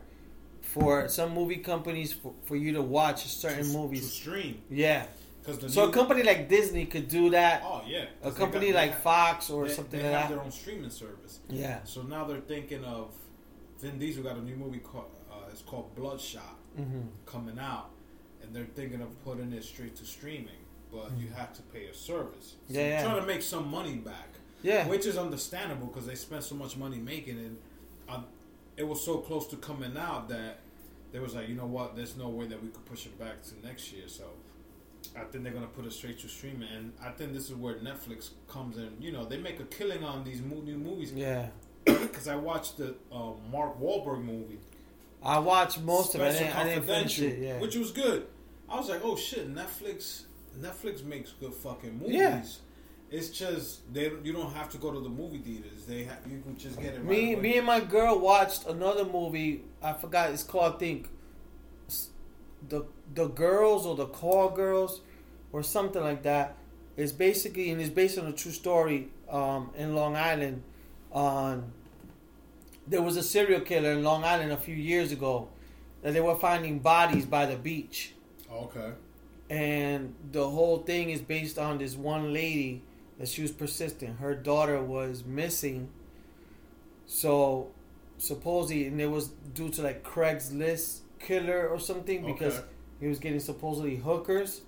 for some movie companies for, for you to watch certain to, to movies. stream Yeah. So new, a company like Disney could do that. oh yeah, A company got- like have- Fox or they, something they like have that. their own streaming service. Yeah. So now they're thinking of Vin Diesel got a new movie called uh, it's called Bloodshot. hmm coming out, and they're thinking of putting it straight to streaming, but you have to pay a service. So Mm-hmm. Yeah, yeah. trying to make some money back, Yeah. which is understandable because they spent so much money making it. Um, it was so close to coming out that they was like, you know what? There's no way that we could push it back to next year. So I think they're gonna put it straight to streaming, and I think this is where Netflix comes in. You know, they make a killing on these new movies Yeah. because I watched the uh, Mark Wahlberg movie. I watched most of it. I Special didn't, I didn't it. Yeah. which was good. I was like, oh shit, Netflix. Netflix makes good fucking movies. Yeah. It's just they you don't have to go to the movie theaters. They have you can just get it. Right me, away. me and my girl watched another movie. I forgot. It's called. I think the the girls or the call girls or something like that. It's basically and it's based on a true story um, in Long Island. On there was a serial killer in Long Island a few years ago that they were finding bodies by the beach. okay. and the whole thing is based on this one lady that she was persistent. Her daughter was missing, so supposedly, and it was due to like Craigslist killer or something because Okay. he was getting supposedly hookers.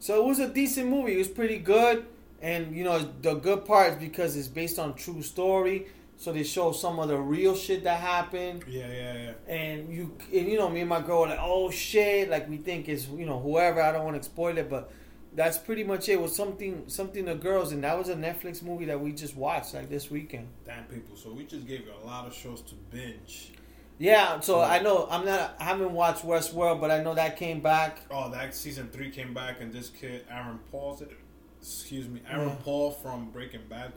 So it was a decent movie. It was pretty good, and you know the good part is because it's based on true story. So they show some of the real shit that happened Yeah, yeah, yeah. and you and you know me and my girl were like oh shit like we think it's you know whoever i don't want to spoil it but that's pretty much it. it was something something the girls and that was a netflix movie that we just watched like this weekend Damn people. So we just gave you a lot of shows to binge. Yeah so i know i'm not i haven't watched westworld but i know that came back Oh, that season three came back, and this kid Aaron Paul's it. Excuse me, Aaron Yeah. Paul from Breaking Bad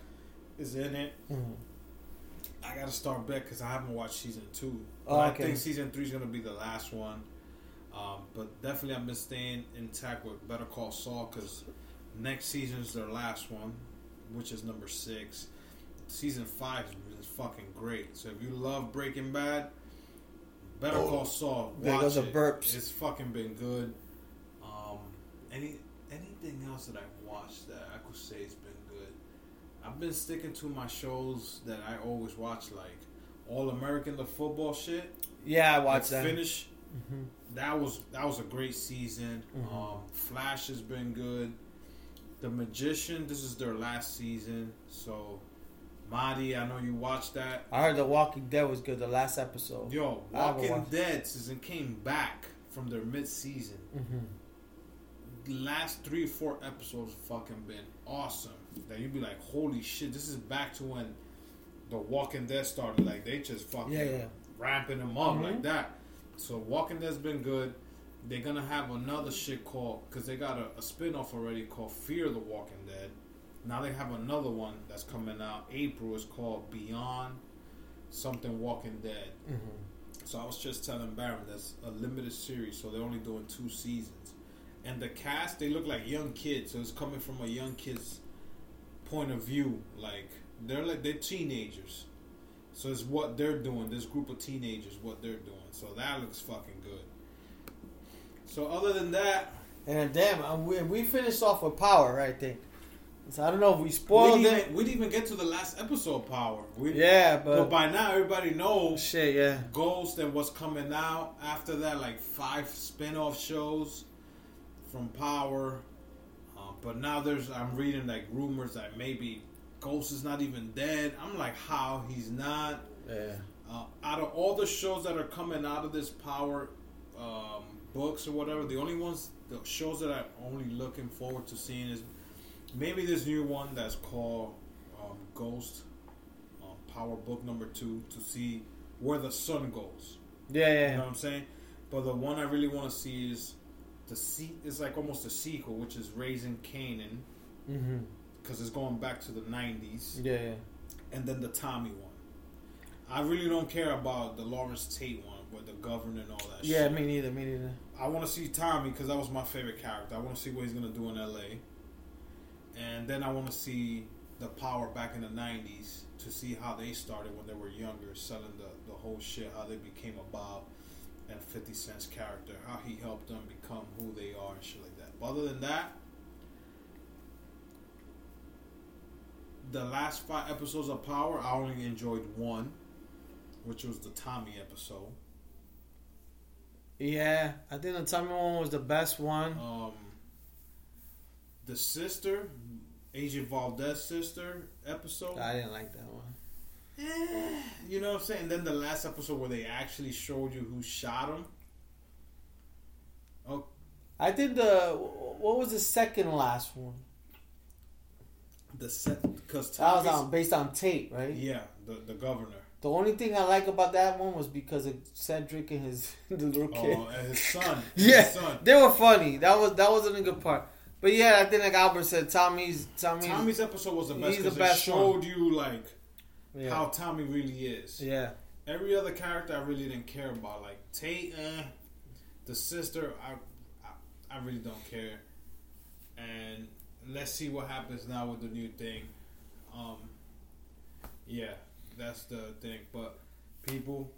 is in it. Mhm. I gotta start back because I haven't watched season two. Oh, okay. I think season three is gonna be the last one. Um, but definitely, I've been staying intact with Better Call Saul because Next season is their last one, which is number six. Season five is fucking great. So if you love Breaking Bad, Better Call Saul. There Watch goes the it. burps. It's fucking been good. Um, any anything else that I've watched that I could say has been good? I've been sticking to my shows that I always watch, like All American, the football shit. Yeah, I Like, watched that. Finish. Mhm. That was that was a great season. Mhm. Um, Flash has been good. The Magician. This is their last season. So, Madi, I know you watched that. I heard The Walking Dead was good. The last episode. Yo, Walking Dead season came back from their mid season. hmm The last three or four episodes fucking been awesome. That you'd be like, holy shit, this is back to when the Walking Dead started. Like they just fucking Yeah, yeah. ramping them up Mhm. like that. So Walking Dead's been good. They're gonna have another shit called because they got a, a spin off already called Fear the Walking Dead. Now they have another one that's coming out April. It's called Beyond something Walking Dead. hmm So I was just telling Baron that's a limited series, so they're only doing two seasons. And the cast, they look like young kids, so it's coming from a young kid's point of view. Like they're like they're teenagers. So it's what they're doing, this group of teenagers, what they're doing. So that looks fucking good. So other than that, And damn, we, we finished off with Power, right? Think. So I don't know if we we spoiled didn't, it. we didn't even get to the last episode of Power. We, Yeah, but but, by now everybody knows shit, yeah. Ghost and what's coming out after that, like five spin-off shows from Power. Uh, but now there's, I'm reading like rumors that maybe Ghost is not even dead. I'm like, how he's not. Yeah. Uh, out of all the shows that are coming out of this Power um, books or whatever, the only ones, the shows that I'm only looking forward to seeing is maybe this new one that's called um, Ghost um, Power Book Number Two to see where the sun goes. Yeah, You yeah. know what I'm saying? But the one I really want to see is the se- It's like almost a sequel, which is Raising Kanan, because it's going back to the '90s, Yeah, yeah. and then the Tommy one. I really don't care about the Larenz Tate one with the governor and all that. Yeah, shit. me neither, me neither. I want to see Tommy because that was my favorite character. I want to see what he's gonna do in L.A. And then I want to see the Power back in the '90s to see how they started when they were younger, selling the the whole shit, how they became a Bob and 50 Cent's character, how he helped them become who they are and shit like that. But other than that, the last five episodes of Power, I only enjoyed one, which was the Tommy episode. Yeah, I think the Tommy one was the best one. um, the sister, Agent Valdez sister episode. I didn't like that one. Eh, you know what I'm saying? Then the last episode where they actually showed you who shot him. Oh, I think the what was the second last one? the set because That was on based on Tate, right? yeah, the the governor. The only thing I like about that one was because of Cedric and his the little kid. Oh, and his son. yeah, his son. they were funny. That was that wasn't a good part. But yeah, I think like Albert said, Tommy's Tommy's, Tommy's episode was the best he's the because it showed you like yeah, how Tommy really is. yeah, Every other character I really didn't care about, like Tate, eh, the sister, I, I, I really don't care. And let's see what happens now with the new thing. Um, yeah, that's the thing. But people,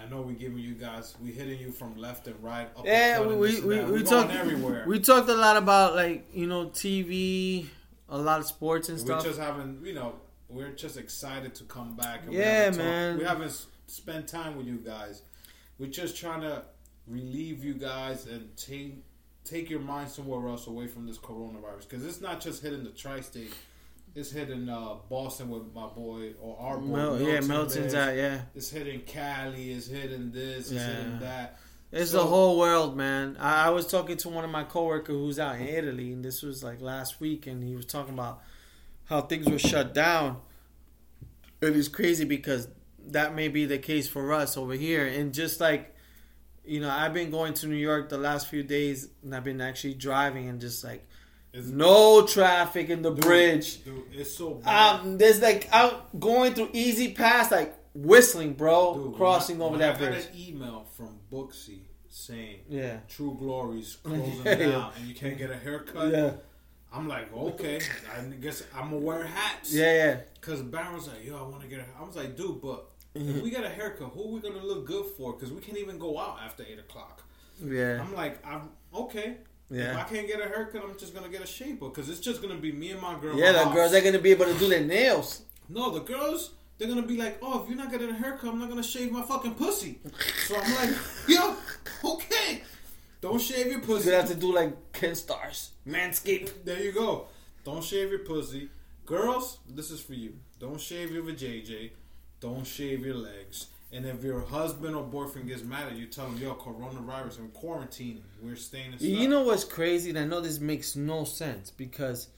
I know we're giving you guys, we're hitting you from left and right. Up yeah. We we we, we talked everywhere. We talked a lot about like you know TV, a lot of sports and we stuff. We just haven't, you know, we're just excited to come back. And we Yeah, haven't talked- man. we haven't spent time with you guys. We're just trying to relieve you guys and take take your mind somewhere else away from this coronavirus because it's not just hitting the tri-state. It's hitting uh, Boston with my boy or our boy. Mel, yeah, Milton Melton's lives. at yeah. It's hitting Cali. It's hitting this. It's Yeah. hitting that. It's So- the whole world, man. I, I was talking to one of my coworkers who's out in Italy, and this was like last week, and he was talking about how things were shut down. It is crazy because that may be the case for us over here, and just like you know, I've been going to New York the last few days, and I've been actually driving, and just like It's no traffic in the Dude, bridge. Dude, it's so bad. Um, there's like out going through E-ZPass, like whistling, bro, Dude, crossing when I- over when that I bridge. got an email from Booksy saying Yeah, True Glory's closing Yeah. down and you can't get a haircut. yeah. I'm like, okay, I guess I'm gonna wear hats. Yeah, yeah. Cause Baron was like, yo, I want to get. a I was like, dude, but if we get a haircut, who are we gonna look good for? Cause we can't even go out after eight o'clock. Yeah. I'm like, I'm okay. If I can't get a haircut, I'm just gonna get a shaper. Cause it's just gonna be me and my girl. Yeah, the house. girls are gonna be able to do their nails. No, the girls, they're gonna be like, oh, if you're not getting a haircut, I'm not gonna shave my fucking pussy. So I'm like, yo, okay. Don't shave your You're pussy. gonna have to do like Ken Stars. Manscaped. There you go. Don't shave your pussy. Girls, this is for you. Don't shave your vajayjay. Don't shave your legs. And if your husband or boyfriend gets mad at you, tell them, yo, coronavirus, I'm quarantining. We're staying inside. You know what's crazy? And I know this makes no sense because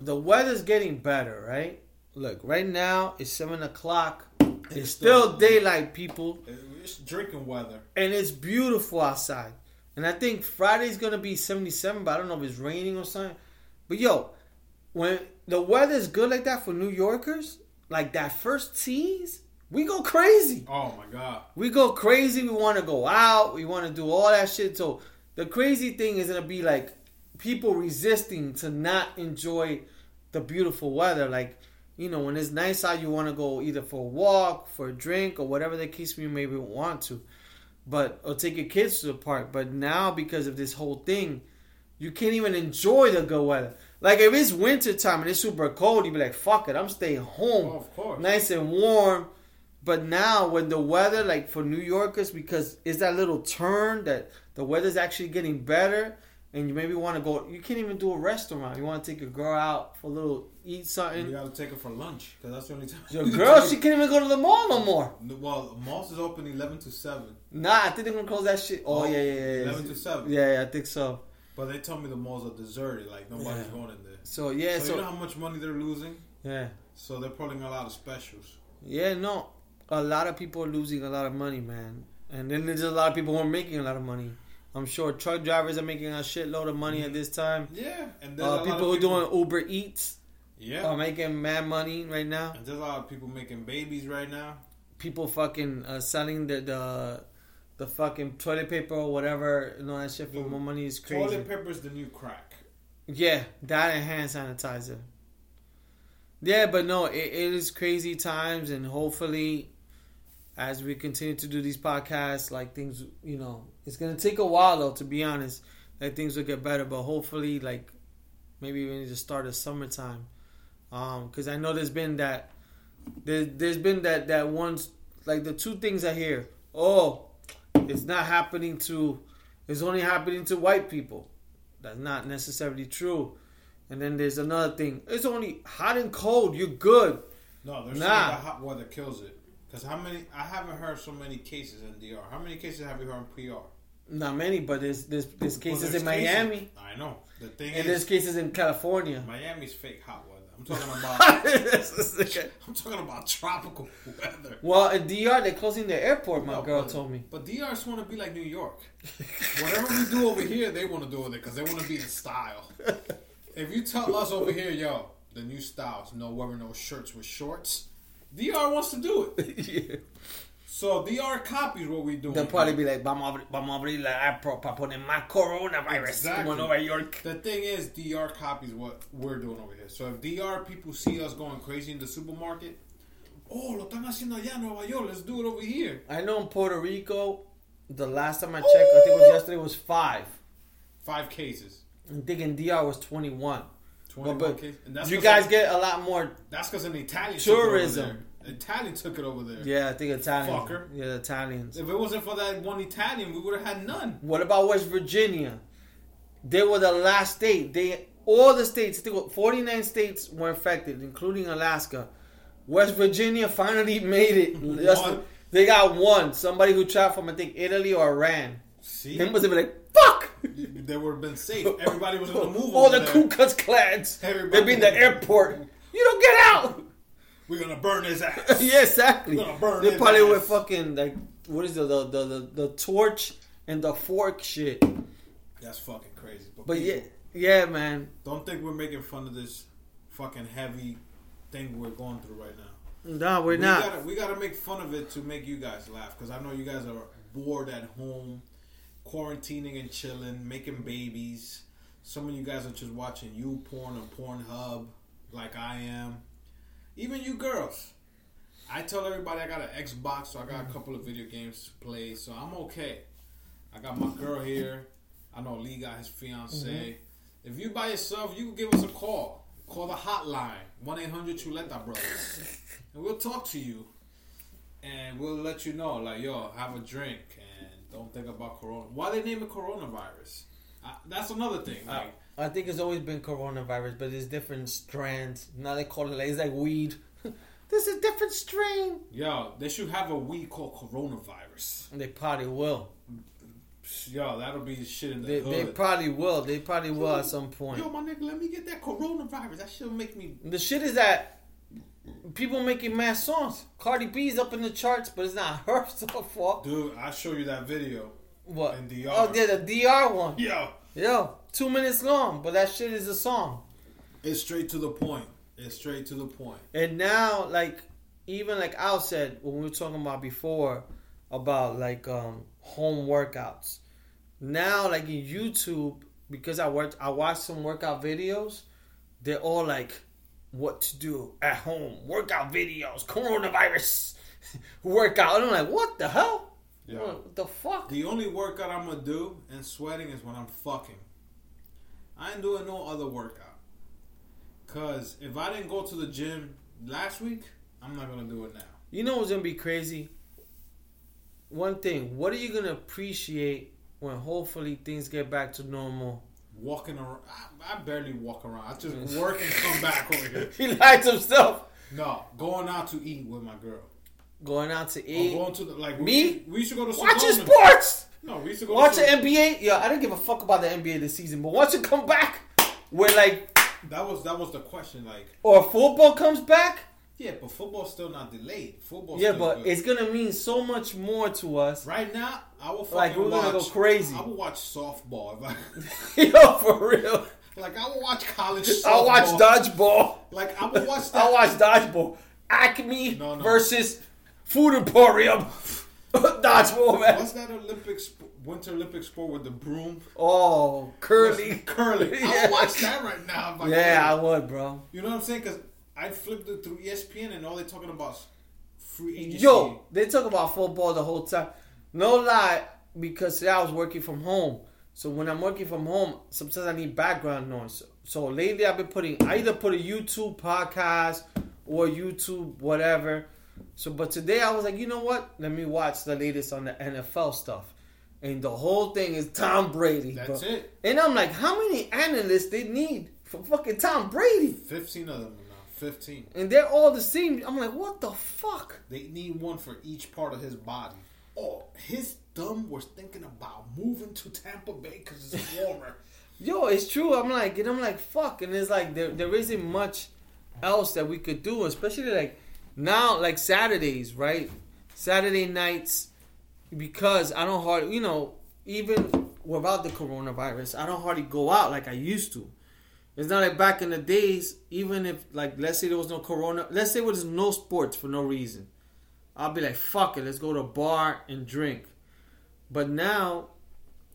the weather's getting better, right? Look, right now it's seven o'clock. It's still daylight, people, It's drinking weather. and it's beautiful outside. And I think Friday's gonna be seventy-seven, but I don't know if it's raining or something. But yo, when the weather's good like that for New Yorkers, like that first tease, we go crazy. Oh my god. We go crazy. We want to go out. We want to do all that shit. So the crazy thing is gonna be like people resisting to not enjoy the beautiful weather. Like you know, when it's nice out, you want to go either for a walk, for a drink, or whatever the case you maybe want to. But or take your kids to the park. But now because of this whole thing, you can't even enjoy the good weather. Like if it's winter time and it's super cold, you'd be like, "Fuck it, I'm staying home." Oh, of course. nice and warm. But now, when the weather, like for New Yorkers, because it's that little turn that the weather's actually getting better, and you maybe want to go, you can't even do a restaurant. You want to take your girl out for a little eat something. You gotta take her for lunch because that's the only time. Your girl, she can't even go to the mall no more. Well, malls is open eleven to seven. Nah, I think they're gonna close that shit. Oh, oh yeah, yeah, yeah, yeah. Eleven to seven. Yeah, yeah, I think so. But they told me the malls are deserted. Like nobody's Yeah. going in there. So yeah, so, so, you know how much money they're losing. yeah, So they're pulling a lot of specials. yeah. No, a lot of people are losing a lot of money, man. And then there's a lot of people who are making a lot of money. I'm sure truck drivers are making a shitload of money at this time. Yeah, and Uh, people who are doing Uber Eats Yeah, are making mad money right now. and there's a lot of people making babies right now. People fucking uh, selling the, the the fucking toilet paper or whatever, you know that shit for Dude, more money is crazy. Toilet paper is the new crack. Yeah, that and hand sanitizer. Yeah, but no, it, it is crazy times, and hopefully, as we continue to do these podcasts, like things, you know, it's gonna take a while though, to be honest, that things will get better. But hopefully, like maybe we need to start of summertime, um, because I know there's been that, there, there's been that that one's like the two things I hear. Oh, it's not happening to, it's only happening to white people. That's not necessarily true. And then there's another thing. It's only hot and cold. You're good. No, there's nah. the hot weather kills it. Because how many? I haven't heard so many cases in DR. How many cases have you heard in PR? Not many, but there's there's, there's Well, cases there's in Miami cases- I know. The thing and there's is, cases in California. Miami's fake hot weather. I'm talking about. I'm talking about tropical weather. Well, in DR they're closing the airport. My No, girl but- told me. But DRs want to be like New York. Whatever we do over here, they want to do it there because they want to be in style. If you tell us over here, yo, the new styles, no wearing no shirts with shorts, DR wants to do it. yeah. So DR copies what we do. They'll probably be like, vamos a abrir, vamos a abrir la airport para poner más coronavirus Exactly. Nueva York. The thing is, DR copies what we're doing over here. So if DR people see us going crazy in the supermarket, oh, lo están haciendo allá en Nueva York. Let's do it over here. I know in Puerto Rico, the last time I checked, I think it was yesterday, was five. Five cases. I think in DR was 21. 21 But, but cases. And that's you guys get a lot more. That's because an Italian Tourism. Took it over there. Italian took it over there. Yeah, I think Italians. Fucker. Yeah, the Italians. If it wasn't for that one Italian, we would have had none. What about West Virginia? They were the last state. They all the states, 49 states were infected, including Alaska. West Virginia finally made it. They got one. Somebody who traveled from I think Italy or Iran. See, have been like, "Fuck!" They would have been safe. Everybody was going to move. All the there. Ku Klux Klans. Everybody- They'd be in the airport. You don't get out. We're gonna burn his ass. yeah, exactly. We're Gonna burn They probably ass. were fucking like what is the the, the the the torch and the fork shit. That's fucking crazy. But yeah, people, yeah, man. don't think we're making fun of this fucking heavy thing we're going through right now. No, we're we not. Gotta, we gotta make fun of it to make you guys laugh because I know you guys are bored at home, quarantining and chilling, making babies. Some of you guys are just watching you porn or Pornhub, like I am. Even you girls. I tell everybody I got an Xbox, so I got a couple of video games to play, so I'm okay. I got my girl here. I know Lee got his fiance. Mm-hmm. If you by yourself, you can give us a call. Call the hotline, 1 800 Chuleta Brothers. and we'll talk to you. And we'll let you know, like, yo, have a drink don't think about Corona. Why they name it coronavirus? Uh, that's another thing. Like, I think it's always been coronavirus, but it's different strands. Now they call it like it's like weed. this is a different strain. yo, they should have a weed called coronavirus. They probably will. Yo, that'll be shit in the They, hood. they probably will. They probably will at some point. Yo, my nigga, let me get that coronavirus. That shit'll make me. The shit is that people making mad songs. Cardi B's up in the charts, but it's not her so far. Dude, I'll show you that video. What? In DR. Oh, yeah, the DR one. Yo, Yo, two minutes long, but that shit is a song. it's straight to the point. It's straight to the point. And now, like, even like Al said when we were talking about before about like um home workouts. Now, like in YouTube, because I worked, I watched some workout videos. They're all like, what to do at home, workout videos, coronavirus workout. And I'm like, what the hell? Yeah. What the fuck? The only workout I'm gonna do and sweating is when I'm fucking. I ain't doing no other workout. Cause if I didn't go to the gym last week, I'm not gonna do it now. You know what's gonna be crazy? One thing, what are you gonna appreciate when hopefully things get back to normal? Walking around, I, I barely walk around. I just mm. work and come back over here. he lied to himself. No, going out to eat with my girl. Going out to Or eat, going to the like Me? We, we used to go to watching sports, No, we used to go watching to NBA. Yeah, I don't give a fuck about the NBA this season, but once it come back, we're like That was that was the question. Like, or football comes back, yeah, but football's still not delayed. Football. yeah, but good. it's gonna mean so much more to us. right now. I will fucking Like, we're watch, gonna go crazy. I will watch softball. If I, Yo, for real. like I will watch college. Softball. I'll watch dodgeball. Like I will watch that. I'll watch dodgeball. Acme No, no. versus Food Emporium. dodgeball, man. What's that Olympic sp- Winter Olympic sport with the broom? Oh, curly. curly. Yeah. I'll watch that right now. if I Yeah, I would, bro. You know what I'm saying? Because I flipped it through ESPN and all they're talking about is free agency. Yo, they talk about football the whole time. No lie, because today I was working from home. So when I'm working from home, sometimes I need background noise. So lately I've been putting I either put a YouTube podcast or YouTube whatever. So but today I was like, you know what? Let me watch the latest on the NFL stuff. And the whole thing is Tom Brady. That's bro. it. And I'm like, how many analysts they need for fucking Tom Brady? 15 of them now. 15. And they're all the same. I'm like, what the fuck? They need one for each part of his body. Oh, his thumb was thinking about moving to Tampa Bay because it's warmer. Yo, it's true. I'm like, and I'm like, fuck. And it's like there there isn't much else that we could do, especially like now, like Saturdays, right? Saturday nights, because I don't hardly, you know, even without the coronavirus, I don't hardly go out like I used to. It's not like back in the days, even if like let's say there was no corona, let's say there was no sports for no reason. I'll be like, fuck it, let's go to a bar and drink. But now,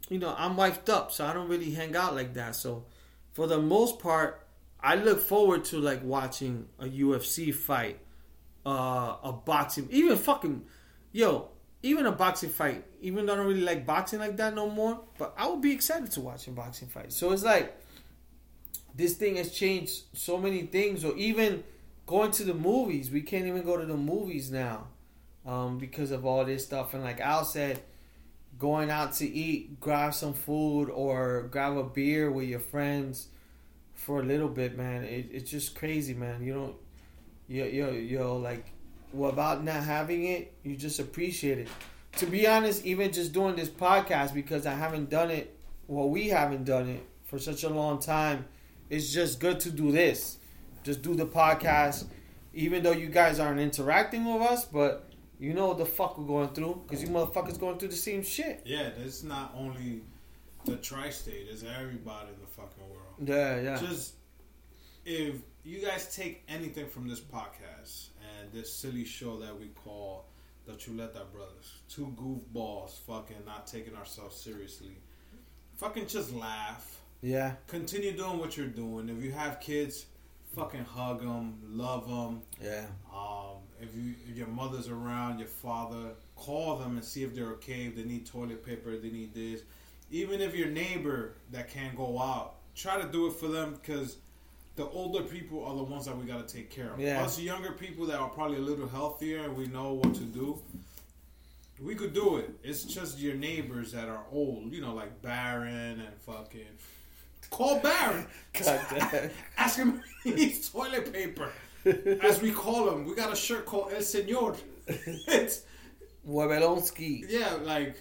you know, I'm wifed up, so I don't really hang out like that. So for the most part, I look forward to like watching a UFC fight, uh, a boxing, even fucking, yo, even a boxing fight. Even though I don't really like boxing like that no more, but I would be excited to watch a boxing fight. So it's like this thing has changed so many things, or even going to the movies. We can't even go to the movies now um, because of all this stuff. And like Al said, going out to eat, grab some food, or grab a beer with your friends for a little bit, man. It, it's just crazy, man. You don't, you you you like, without not having it, you just appreciate it. To be honest, even just doing this podcast because I haven't done it, well, we haven't done it for such a long time. It's just good to do this. Just do the podcast, even though you guys aren't interacting with us, but you know what the fuck we're going through because you motherfuckers going through the same shit. yeah, it's not only the tri-state; it's everybody in the fucking world. Yeah, yeah. Just if you guys take anything from this podcast and this silly show that we call the Chuleta Brothers, two goofballs, fucking not taking ourselves seriously, fucking just laugh, Yeah. Continue doing what you're doing. If you have kids, fucking hug them, love them. Yeah. Um, if you if your mother's around, your father, call them and see if they're okay. If they need toilet paper, they need this. Even if your neighbor that can't go out, try to do it for them because the older people are the ones that we got to take care of. Yeah. Us younger people that are probably a little healthier and we know what to do. We could do it. It's just your neighbors that are old, you know, like Baron and fucking. Call Baron. God damn. Ask him if he needs toilet paper. As we call him, we got a shirt called El Señor. It's Wabelonsky. yeah, like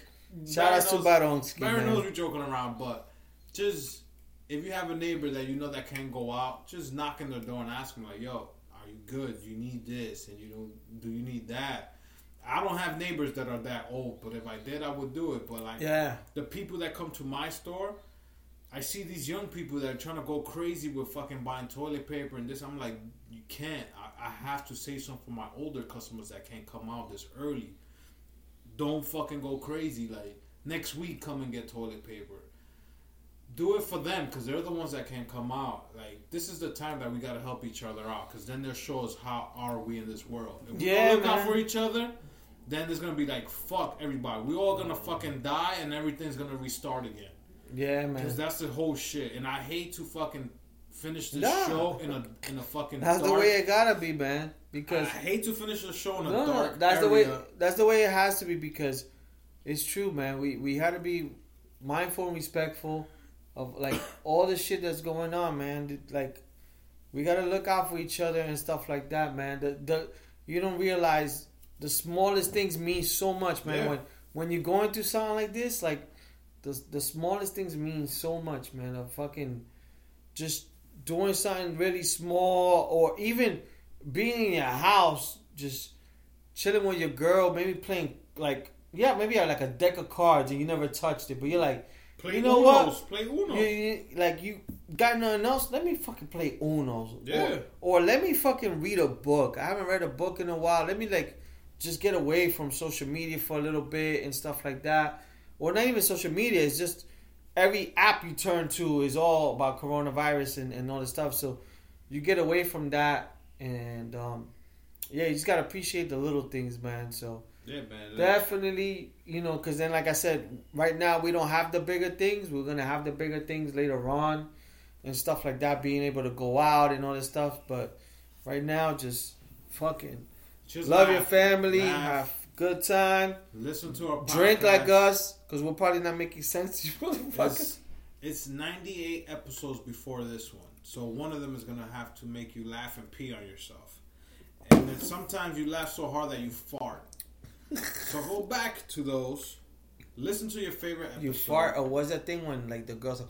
Shout out to Baron Baronsky, Baron knows we're joking around, but just if you have a neighbor that you know that can't go out, just knock on their door and ask them like, "Yo, are you good? Do you need this? And you know, do you need that?" I don't have neighbors that are that old, but if I did, I would do it. But like, Yeah. the people that come to my store, I see these young people that are trying to go crazy with fucking buying toilet paper and this. I'm like, you can't. I, I have to say something for my older customers that can't come out this early. Don't fucking go crazy. Like next week, come and get toilet paper. Do it for them because they're the ones that can't come out. Like this is the time that we got to help each other out because then there shows how are we in this world. If we Yeah, don't look out for each other, then there's gonna be like fuck everybody. We all gonna fucking die and everything's gonna restart again. Yeah, man. Because that's the whole shit. And I hate to fucking finish this Nah. show in a in a fucking. That's the dark, way it gotta be, man. Because I hate to finish the show in a no, dark. that's the way. That's the way it has to be. Because it's true, man. We we had to be mindful and respectful of like all the shit that's going on, man. Like we gotta look out for each other and stuff like that, man. The the you don't realize the smallest things mean so much, man. Yeah. When when you're going through something like this, like the the smallest things mean so much, man. Of fucking just doing something really small, or even being in your house, just chilling with your girl, maybe playing like yeah, maybe you have like a deck of cards and you never touched it, but you're like. Play You know Unos, what? Play Uno. You, you, like you got nothing else? Let me fucking play Uno's. Yeah. Or, or let me fucking read a book. I haven't read a book in a while. Let me like just get away from social media for a little bit and stuff like that. Or not even social media. It's just every app you turn to is all about coronavirus and, and all this stuff. So you get away from that and um, yeah, you just gotta appreciate the little things, man. So Yeah, man. definitely, you know, because then, like I said, right now we don't have the bigger things. We're gonna have the bigger things later on, and stuff like that. Being able to go out and all this stuff, but right now, just fucking Just love laugh, your family, laugh, have good time, listen to our drink like us, because we're probably not making sense to you motherfuckers. It's, it's 98 episodes before this one, so one of them is gonna have to make you laugh and pee on yourself, and then sometimes you laugh so hard that you fart. so go back to those. Listen to your favorite episode. You fart, or was that thing when like the girls?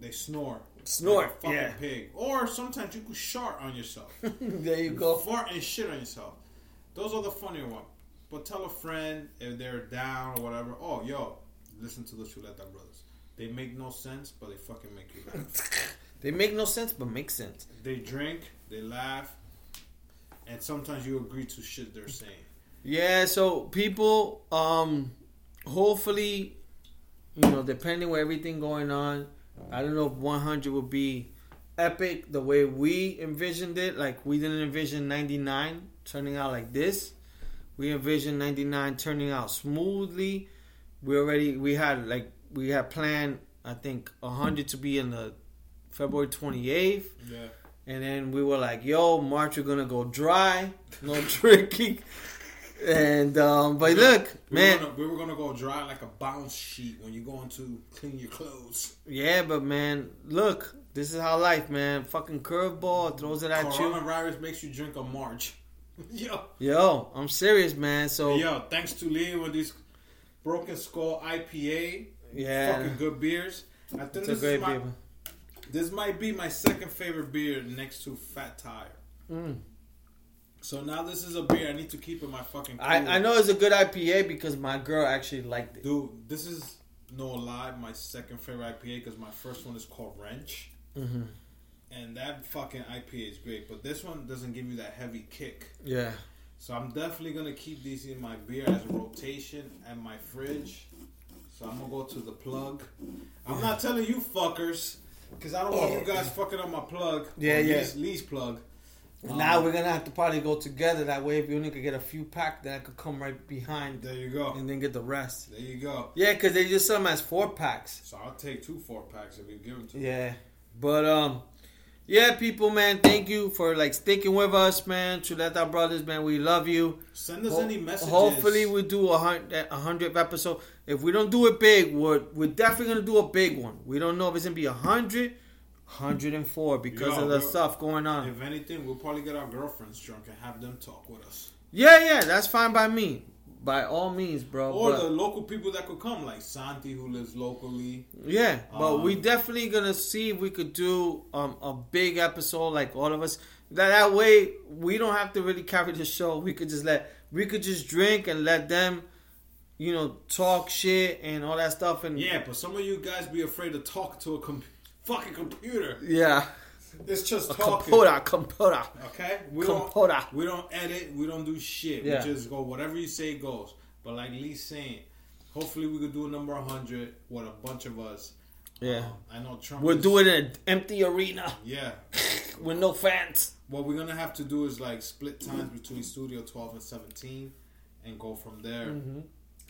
They snore. Snore. Like a fucking yeah. pig. Or sometimes you could shart on yourself. there you go. Fart and shit on yourself. Those are the funnier ones. But tell a friend if they're down or whatever. Oh, yo, listen to the Chuleta Brothers. They make no sense, but they fucking make you laugh. They make no sense, but make sense. they drink, they laugh, and sometimes you agree to shit they're saying. Yeah, so people, um, hopefully, you know, depending with everything going on, I don't know if 100 will be epic the way we envisioned it. Like we didn't envision 99 turning out like this. We envisioned 99 turning out smoothly. We already we had like we had planned I think 100 to be in the February 28th. Yeah. And then we were like, "Yo, March, we're gonna go dry, no drinking." And um, but look, We man, Were gonna, we were gonna go dry like a bounce sheet when you're going to clean your clothes. yeah, but man, look, this is how life, man. Fucking curveball throws it at you. Coronavirus makes you drink a March. Yo. Yo, I'm serious, man. So Yo, thanks to Lee with these Broken Skull IPA. yeah, Fucking good beers. I think it's a this great is my, beer. This might be my second favorite beer next to Fat Tire. Mm. So now this is a beer I need to keep in my fucking. I cooler. I know it's a good IPA because my girl actually liked it. dude. This is no lie, my second favorite IPA because my first one is called Wrench, hmm and that fucking IPA is great. But this one doesn't give you that heavy kick. Yeah, So I'm definitely gonna keep these in my beer as a rotation at my fridge. So I'm gonna go to the plug. I'm not telling you fuckers because I don't want you guys fucking up my plug. Yeah, yeah. Lee's, Lee's plug. now we're gonna have to probably go together. That way, if you only could get a few pack, then I could come right behind There you go. and then get the rest. There you go. Yeah, because they just sell them as four packs. So I'll take two four packs if you give them to me. Yeah, but um, yeah, people, man, thank you for like sticking with us, man. Chuleta Brothers, man, we love you. Send us Ho- any messages. Hopefully, we do a hundred a hundredth episode. If we don't do it big, we're we're definitely gonna do a big one. We don't know if it's gonna be a hundred, hundred and four because Yo, of the bro. stuff going on. If anything, we'll probably get our girlfriends drunk and have them talk with us. Yeah, yeah, that's fine by me. By all means, bro. Or but- the local people that could come, like Santi, who lives locally. Yeah, but Um, we definitely gonna see if we could do um, a big episode like all of us. That that way we don't have to really carry the show. We could just let we could just drink and let them, you know, talk shit and all that stuff. And Yeah, but some of you guys be afraid to talk to a com- fucking computer. yeah, It's just a talking. computer, computer. Okay, we Computer. don't we don't edit, we don't do shit. Yeah. We just go whatever you say goes. But like Lee's saying, hopefully we could do a number hundred with a bunch of us. Yeah, Um, I know Trump. we'll is- do it in an empty arena Yeah. with no fans. What we're gonna have to do is like split times between Studio 12 and 17, and go from there. Mm-hmm.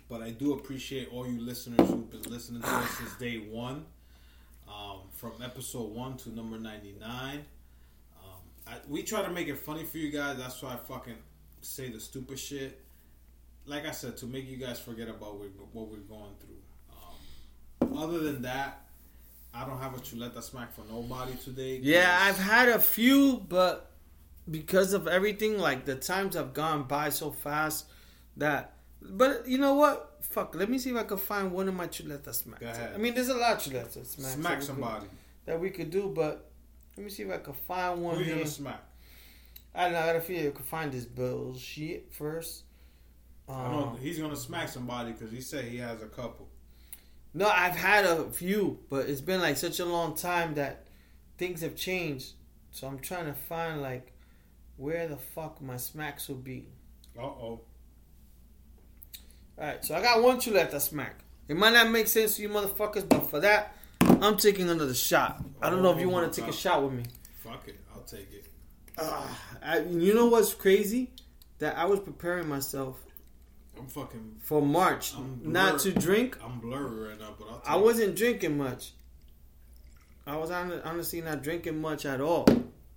But I do appreciate all you listeners who've been listening to us since day one, um, from episode one to number 99. Um, I, we try to make it funny for you guys. That's why I fucking say the stupid shit. Like I said, to make you guys forget about what we're, what we're going through. Um, other than that, I don't have a chuleta smack for nobody today. Yeah, I've had a few, but because of everything, like the times have gone by so fast that. But you know what? Fuck. Let me see if I can find one of my chuleta smacks. Go ahead. I mean, there's a lot of chuleta smacks. that smack we somebody. could, that we could do, but let me see if I can find one Who you gonna smack? I don't know. I gotta feel you can find this bullshit first. I know Um, he's gonna smack somebody because he said he has a couple. no, I've had a few, but it's been like such a long time that things have changed. So I'm trying to find like where the fuck my smacks will be. Uh oh. Alright, so I got one two left chuleta smack. It might not make sense to you motherfuckers, but for that, I'm taking another shot. I don't know if you want to take a shot with me. Fuck it, I'll take it. Ah, I, you know what's crazy? That I was preparing myself I'm fucking. for March not to drink. I'm blurry right now, but I'll. Take I wasn't drinking much. I was honestly not drinking much at all.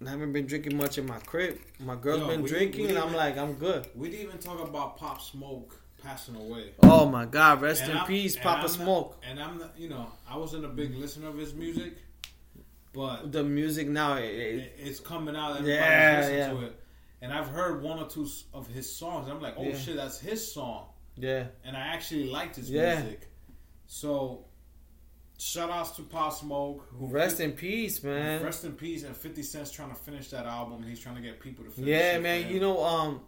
I haven't been drinking much in my crib. My girl's Yo, been we- drinking, we and I'm like, I'm good. We didn't even talk about Pop Smoke passing away. Oh my God, rest And in I'm- peace, Papa I'm not- Smoke. and I'm, not, you know, I wasn't a big listener of his music, but The music now, it, it- it, it's coming out. Everybody's Yeah, listening yeah. to it, and I've heard one or two of his songs. I'm like, oh Yeah. shit, that's his song, yeah, and I actually liked his Yeah. music. So, shout outs to Pop Smoke. Who rest in peace, man. Rest in peace. And 50 Cent's trying to finish that album. He's trying to get people to finish Yeah, it for man. You know, um,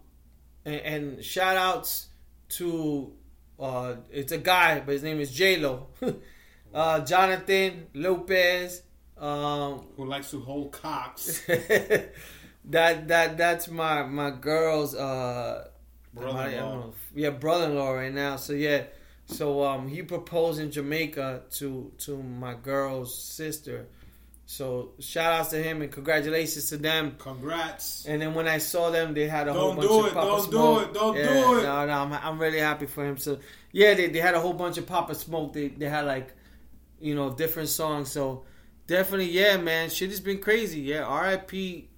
and, and shout outs to uh, it's a guy, but his name is J Lo, uh, Jonathan Lopez. Um, who likes to hold cocks. that that that's my my girl's uh, Brother-in-law. my- I don't know, yeah, brother-in-law right now. So yeah, so um, he proposed in Jamaica to to my girl's sister. So shout outs to him and congratulations to them. Congrats. And then when I saw them, they had a whole Don't bunch do of it, Papa don't do Smoke. it, don't yeah, do it. No, no, I'm, I'm really happy for him. So yeah, they, they had a whole bunch of Papa Smoke. They they had like, you know, different songs. So definitely, yeah, man, shit has been crazy. Yeah, R.I.P.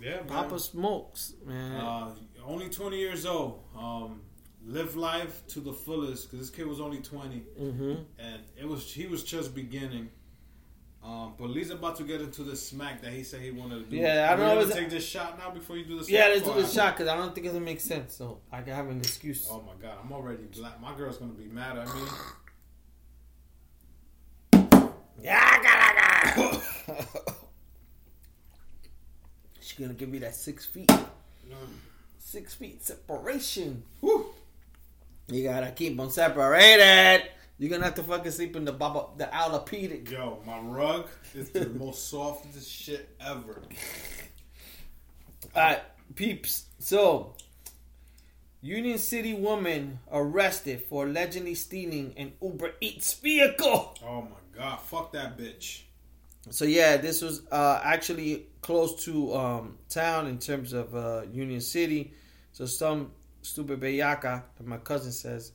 Yeah, man. Papa Smokes, man. Uh, only 20 years old. Um, live life to the fullest because this kid was only 20 hmm and it was he was just beginning. Um, but Lee's about to get into the smack that he said he wanted to do. Yeah, I don't know, take this shot now before you do the smack. Yeah, let's do the shot because I don't think it makes sense. So I can have an excuse. Oh my god, I'm already black. My girl's gonna be mad at me. Yeah. She's gonna give me that six feet, six feet separation. Whew. You gotta keep them separated. You're gonna have to fucking sleep in the baba, the orthopedic. Yo, my rug is the most softest shit ever. Alright, peeps. So, Union City woman arrested for allegedly stealing an Uber Eats vehicle. Oh my god, fuck that bitch. So yeah, this was uh, actually close to um, town in terms of uh, Union City. So some stupid as my cousin says,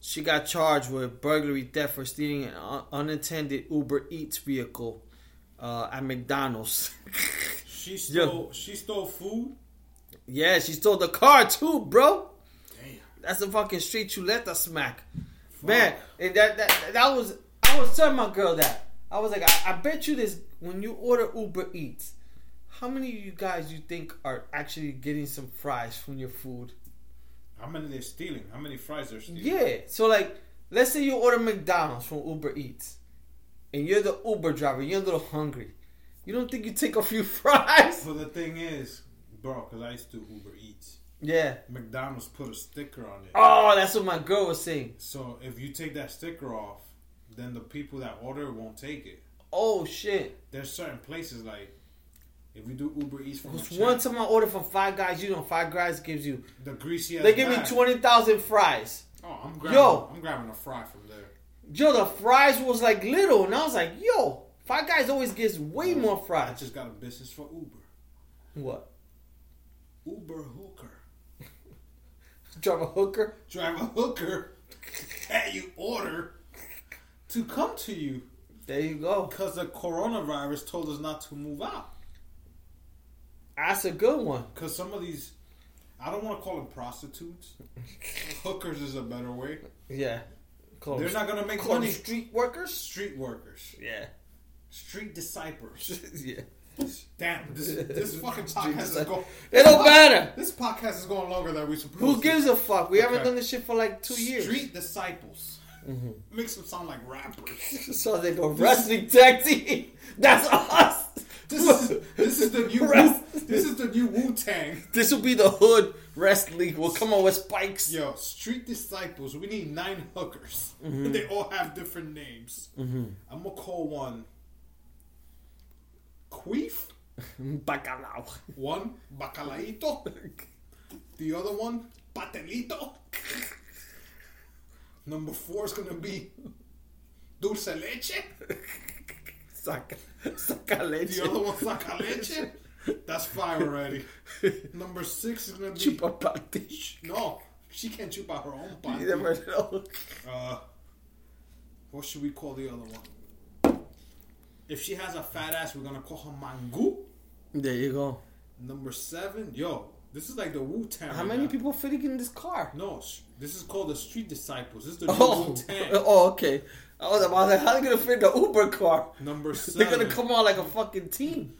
she got charged with burglary, theft for stealing an un- unattended Uber Eats vehicle uh, at McDonald's. She stole she stole food. yeah, she stole the car too, bro. Damn. That's a fucking street chuleta smack. Man, and that, that that was I was telling my girl that. I was like, I, I bet you this when you order Uber Eats, how many of you guys you think are actually getting some fries from your food? How many they're stealing? How many fries they're stealing? Yeah. So like let's say you order McDonald's from Uber Eats and you're the Uber driver, you're a little hungry. You don't think you take a few fries? So the thing is, bro, because I used to Uber Eats. Yeah. McDonald's put a sticker on it. Oh, that's what my girl was saying. So if you take that sticker off, then the people that order won't take it. Oh shit. There's certain places like if you do Uber Eats from Because one time I ordered from Five Guys, you know Five Guys gives you the greasy They give me twenty thousand fries. Oh, I'm grabbing. Yo. I'm grabbing a fry from there. Yo, the fries was like little, and I was like, yo, Five Guys always gives way more I fries. just got a business for Uber. What? Uber hooker. Drive a hooker? Drive a hooker that you order to come to you There you go. because the coronavirus told us not to move out. That's a good one. Because some of these, I don't want to call them prostitutes. Hookers is a better way. Yeah. Call They're them- not gonna make call them money. street workers? Street workers, Yeah. street disciples. yeah. Damn, this this fucking podcast is going. It don't matter. This podcast is going longer than we supposed. Who to. gives a fuck? We haven't done this shit for like two years. Street disciples. Mm-hmm. Makes them sound like rappers. So they go wrestling tag team. That's us. This is this is the new Rest- Wu, this is the new Wu Tang. This will be the hood wrestling. We'll come on with spikes. Yo, street disciples. We need nine hookers. Mm-hmm. They all have different names. I'm gonna call one Queef, Bacalao. one Bacalaito, the other one Patelito. Number four is gonna be Dulce Leche. Saca, saca leche. The other one's Saca Leche. That's five already. Number six is gonna be Chupa patish. no. She can't chup out her own You body. never know. Uh, what should we call the other one? If she has a fat ass, we're gonna call her Mangu. There you go. Number seven, yo, this is like the Wu Tang. How many people fitting in this car? No, this is called the Street Disciples. This is the Oh, Wu Tang. oh, okay. I was about like, how are they gonna fit the Uber car? Number 7 They're gonna come out like a fucking team.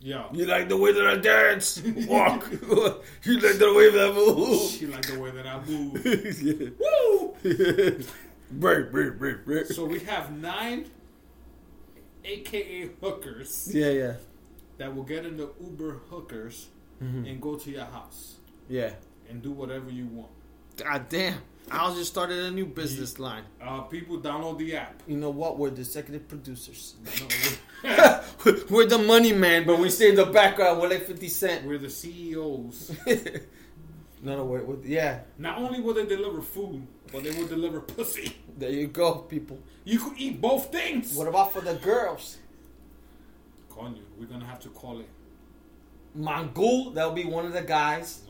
Yeah. You like the way that I dance? Walk. you like the way that I move? she like the way that I move. yeah. Woo! Break, break, break, break. So we have nine, aka hookers, Yeah, yeah, that will get into Uber hookers Mm-hmm. and go to your house yeah. and do whatever you want. God damn. I was just started a new business line. Uh, people download the app. You know what? We're the executive producers. We're the money man, but we stay in the background. We're like 50 Cent. we're the CEOs. no, no, we're, we're, yeah. Not only will they deliver food, but they will deliver pussy. There you go, people. You could eat both things. What about for the girls? Coño, we're gonna have to call it. Mangul, that'll be one of the guys.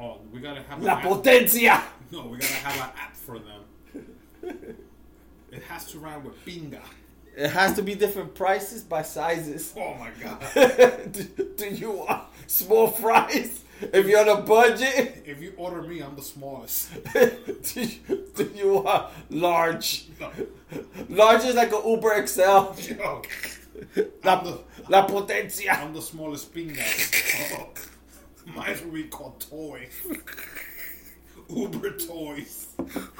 Oh, we gotta have. La. Potencia. No, we gotta have an app for them. It has to rhyme with binga. It has to be different prices by sizes. Oh my god! do, do you want small fries? If you're on a budget, if you order me, I'm the smallest. do you, do you want large? No. Large is like a Uber XL. Yo, La, the La Potencia. I'm the smallest binga. Oh, mine's what we call toy. Uber toys.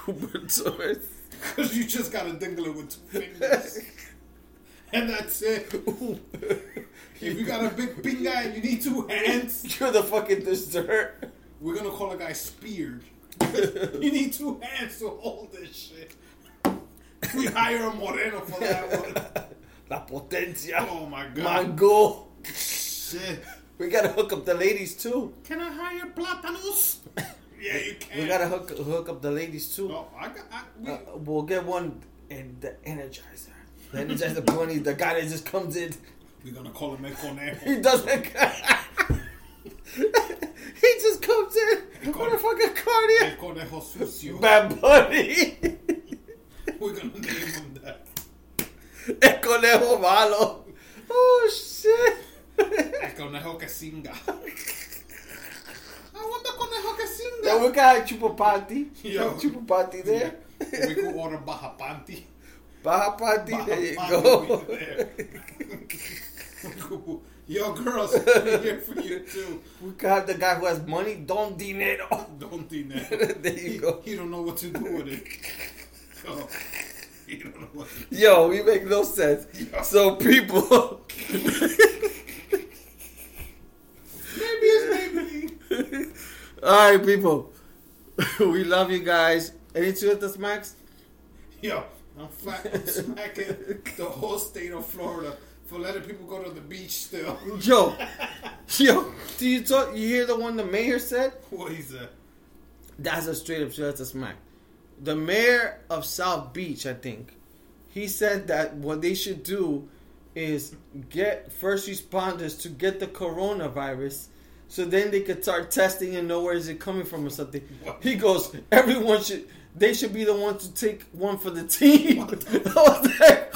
Uber toys. Because you just gotta dingle it with two fingers. and that's it. If you got a big binga and you need two hands, You're the fucking dessert. we're gonna call a guy speared. you need two hands to hold this shit. We hire a moreno for that one. La Potencia. Oh my god. Mango. Shit. We gotta hook up the ladies too. Can I hire platanos? yeah, you can. We gotta hook hook up the ladies too. No, I got. I, we, Uh, we'll get one and the Energizer. The Energizer bunny, the guy that just comes in. we're gonna call him El Conejo. He doesn't. he just comes in. What a fucking El cardiac. Conejo Sucio. Bad bunny. We're gonna name him that. El conejo malo. Oh shit. El Conejo que singa. Ah, I want the Conejo que Then singa. we got Chupapati. Yo. Chupapati there. we could order Baja Panty. Baja Pati, Baja there you Panty go. we there. Yo, girls, we're here for you too. We got the guy who has money, Don Dinero. Don't think that. There you he, go. He don't know what to do with it. He don't know what to do. Yo, we make no sense. Yo. So people, Maybe it's maybe. all right, people, we love you guys. Any two at the smacks? Yo, I'm, flat, I'm smacking the whole state of Florida for letting people go to the beach still. Yo, yo, do you talk? You hear the one the mayor said? What he said? That's a straight up a smack. The mayor of South Beach, I think, he said that what they should do is get first responders to get the coronavirus so then they could start testing and know where is it coming from or something. What? He goes, everyone should they should be the ones to take one for the team. Was like,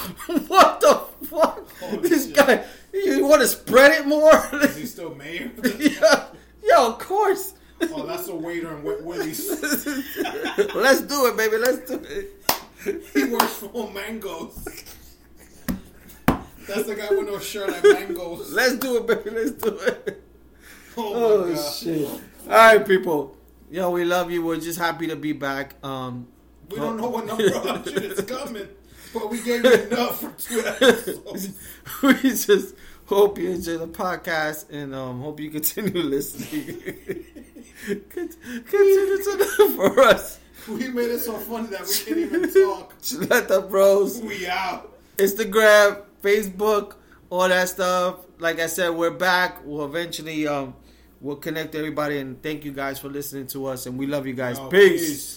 what the fuck? Holy this shit. guy, you want to spread it more? Is he still mayor? yeah, yeah, of course. oh, that's a waiter in Wet Willie's. Let's do it, baby. Let's do it. He works for Mangoes. That's the guy with no shirt at Mangoes. Let's do it, baby. Let's do it. Oh, my Oh shit! All right, people. Yo, we love you. We're just happy to be back. Um, We don't know what number 100 is coming, but we gave you enough for two episodes. we just hope you enjoy the podcast and um, hope you continue listening. Con- continue to look for us. We made it so funny that we can't even talk. Let the bros. We out. Instagram, Facebook, all that stuff. Like I said, we're back. We'll eventually um we'll connect everybody and thank you guys for listening to us and we love you guys. Yo, peace.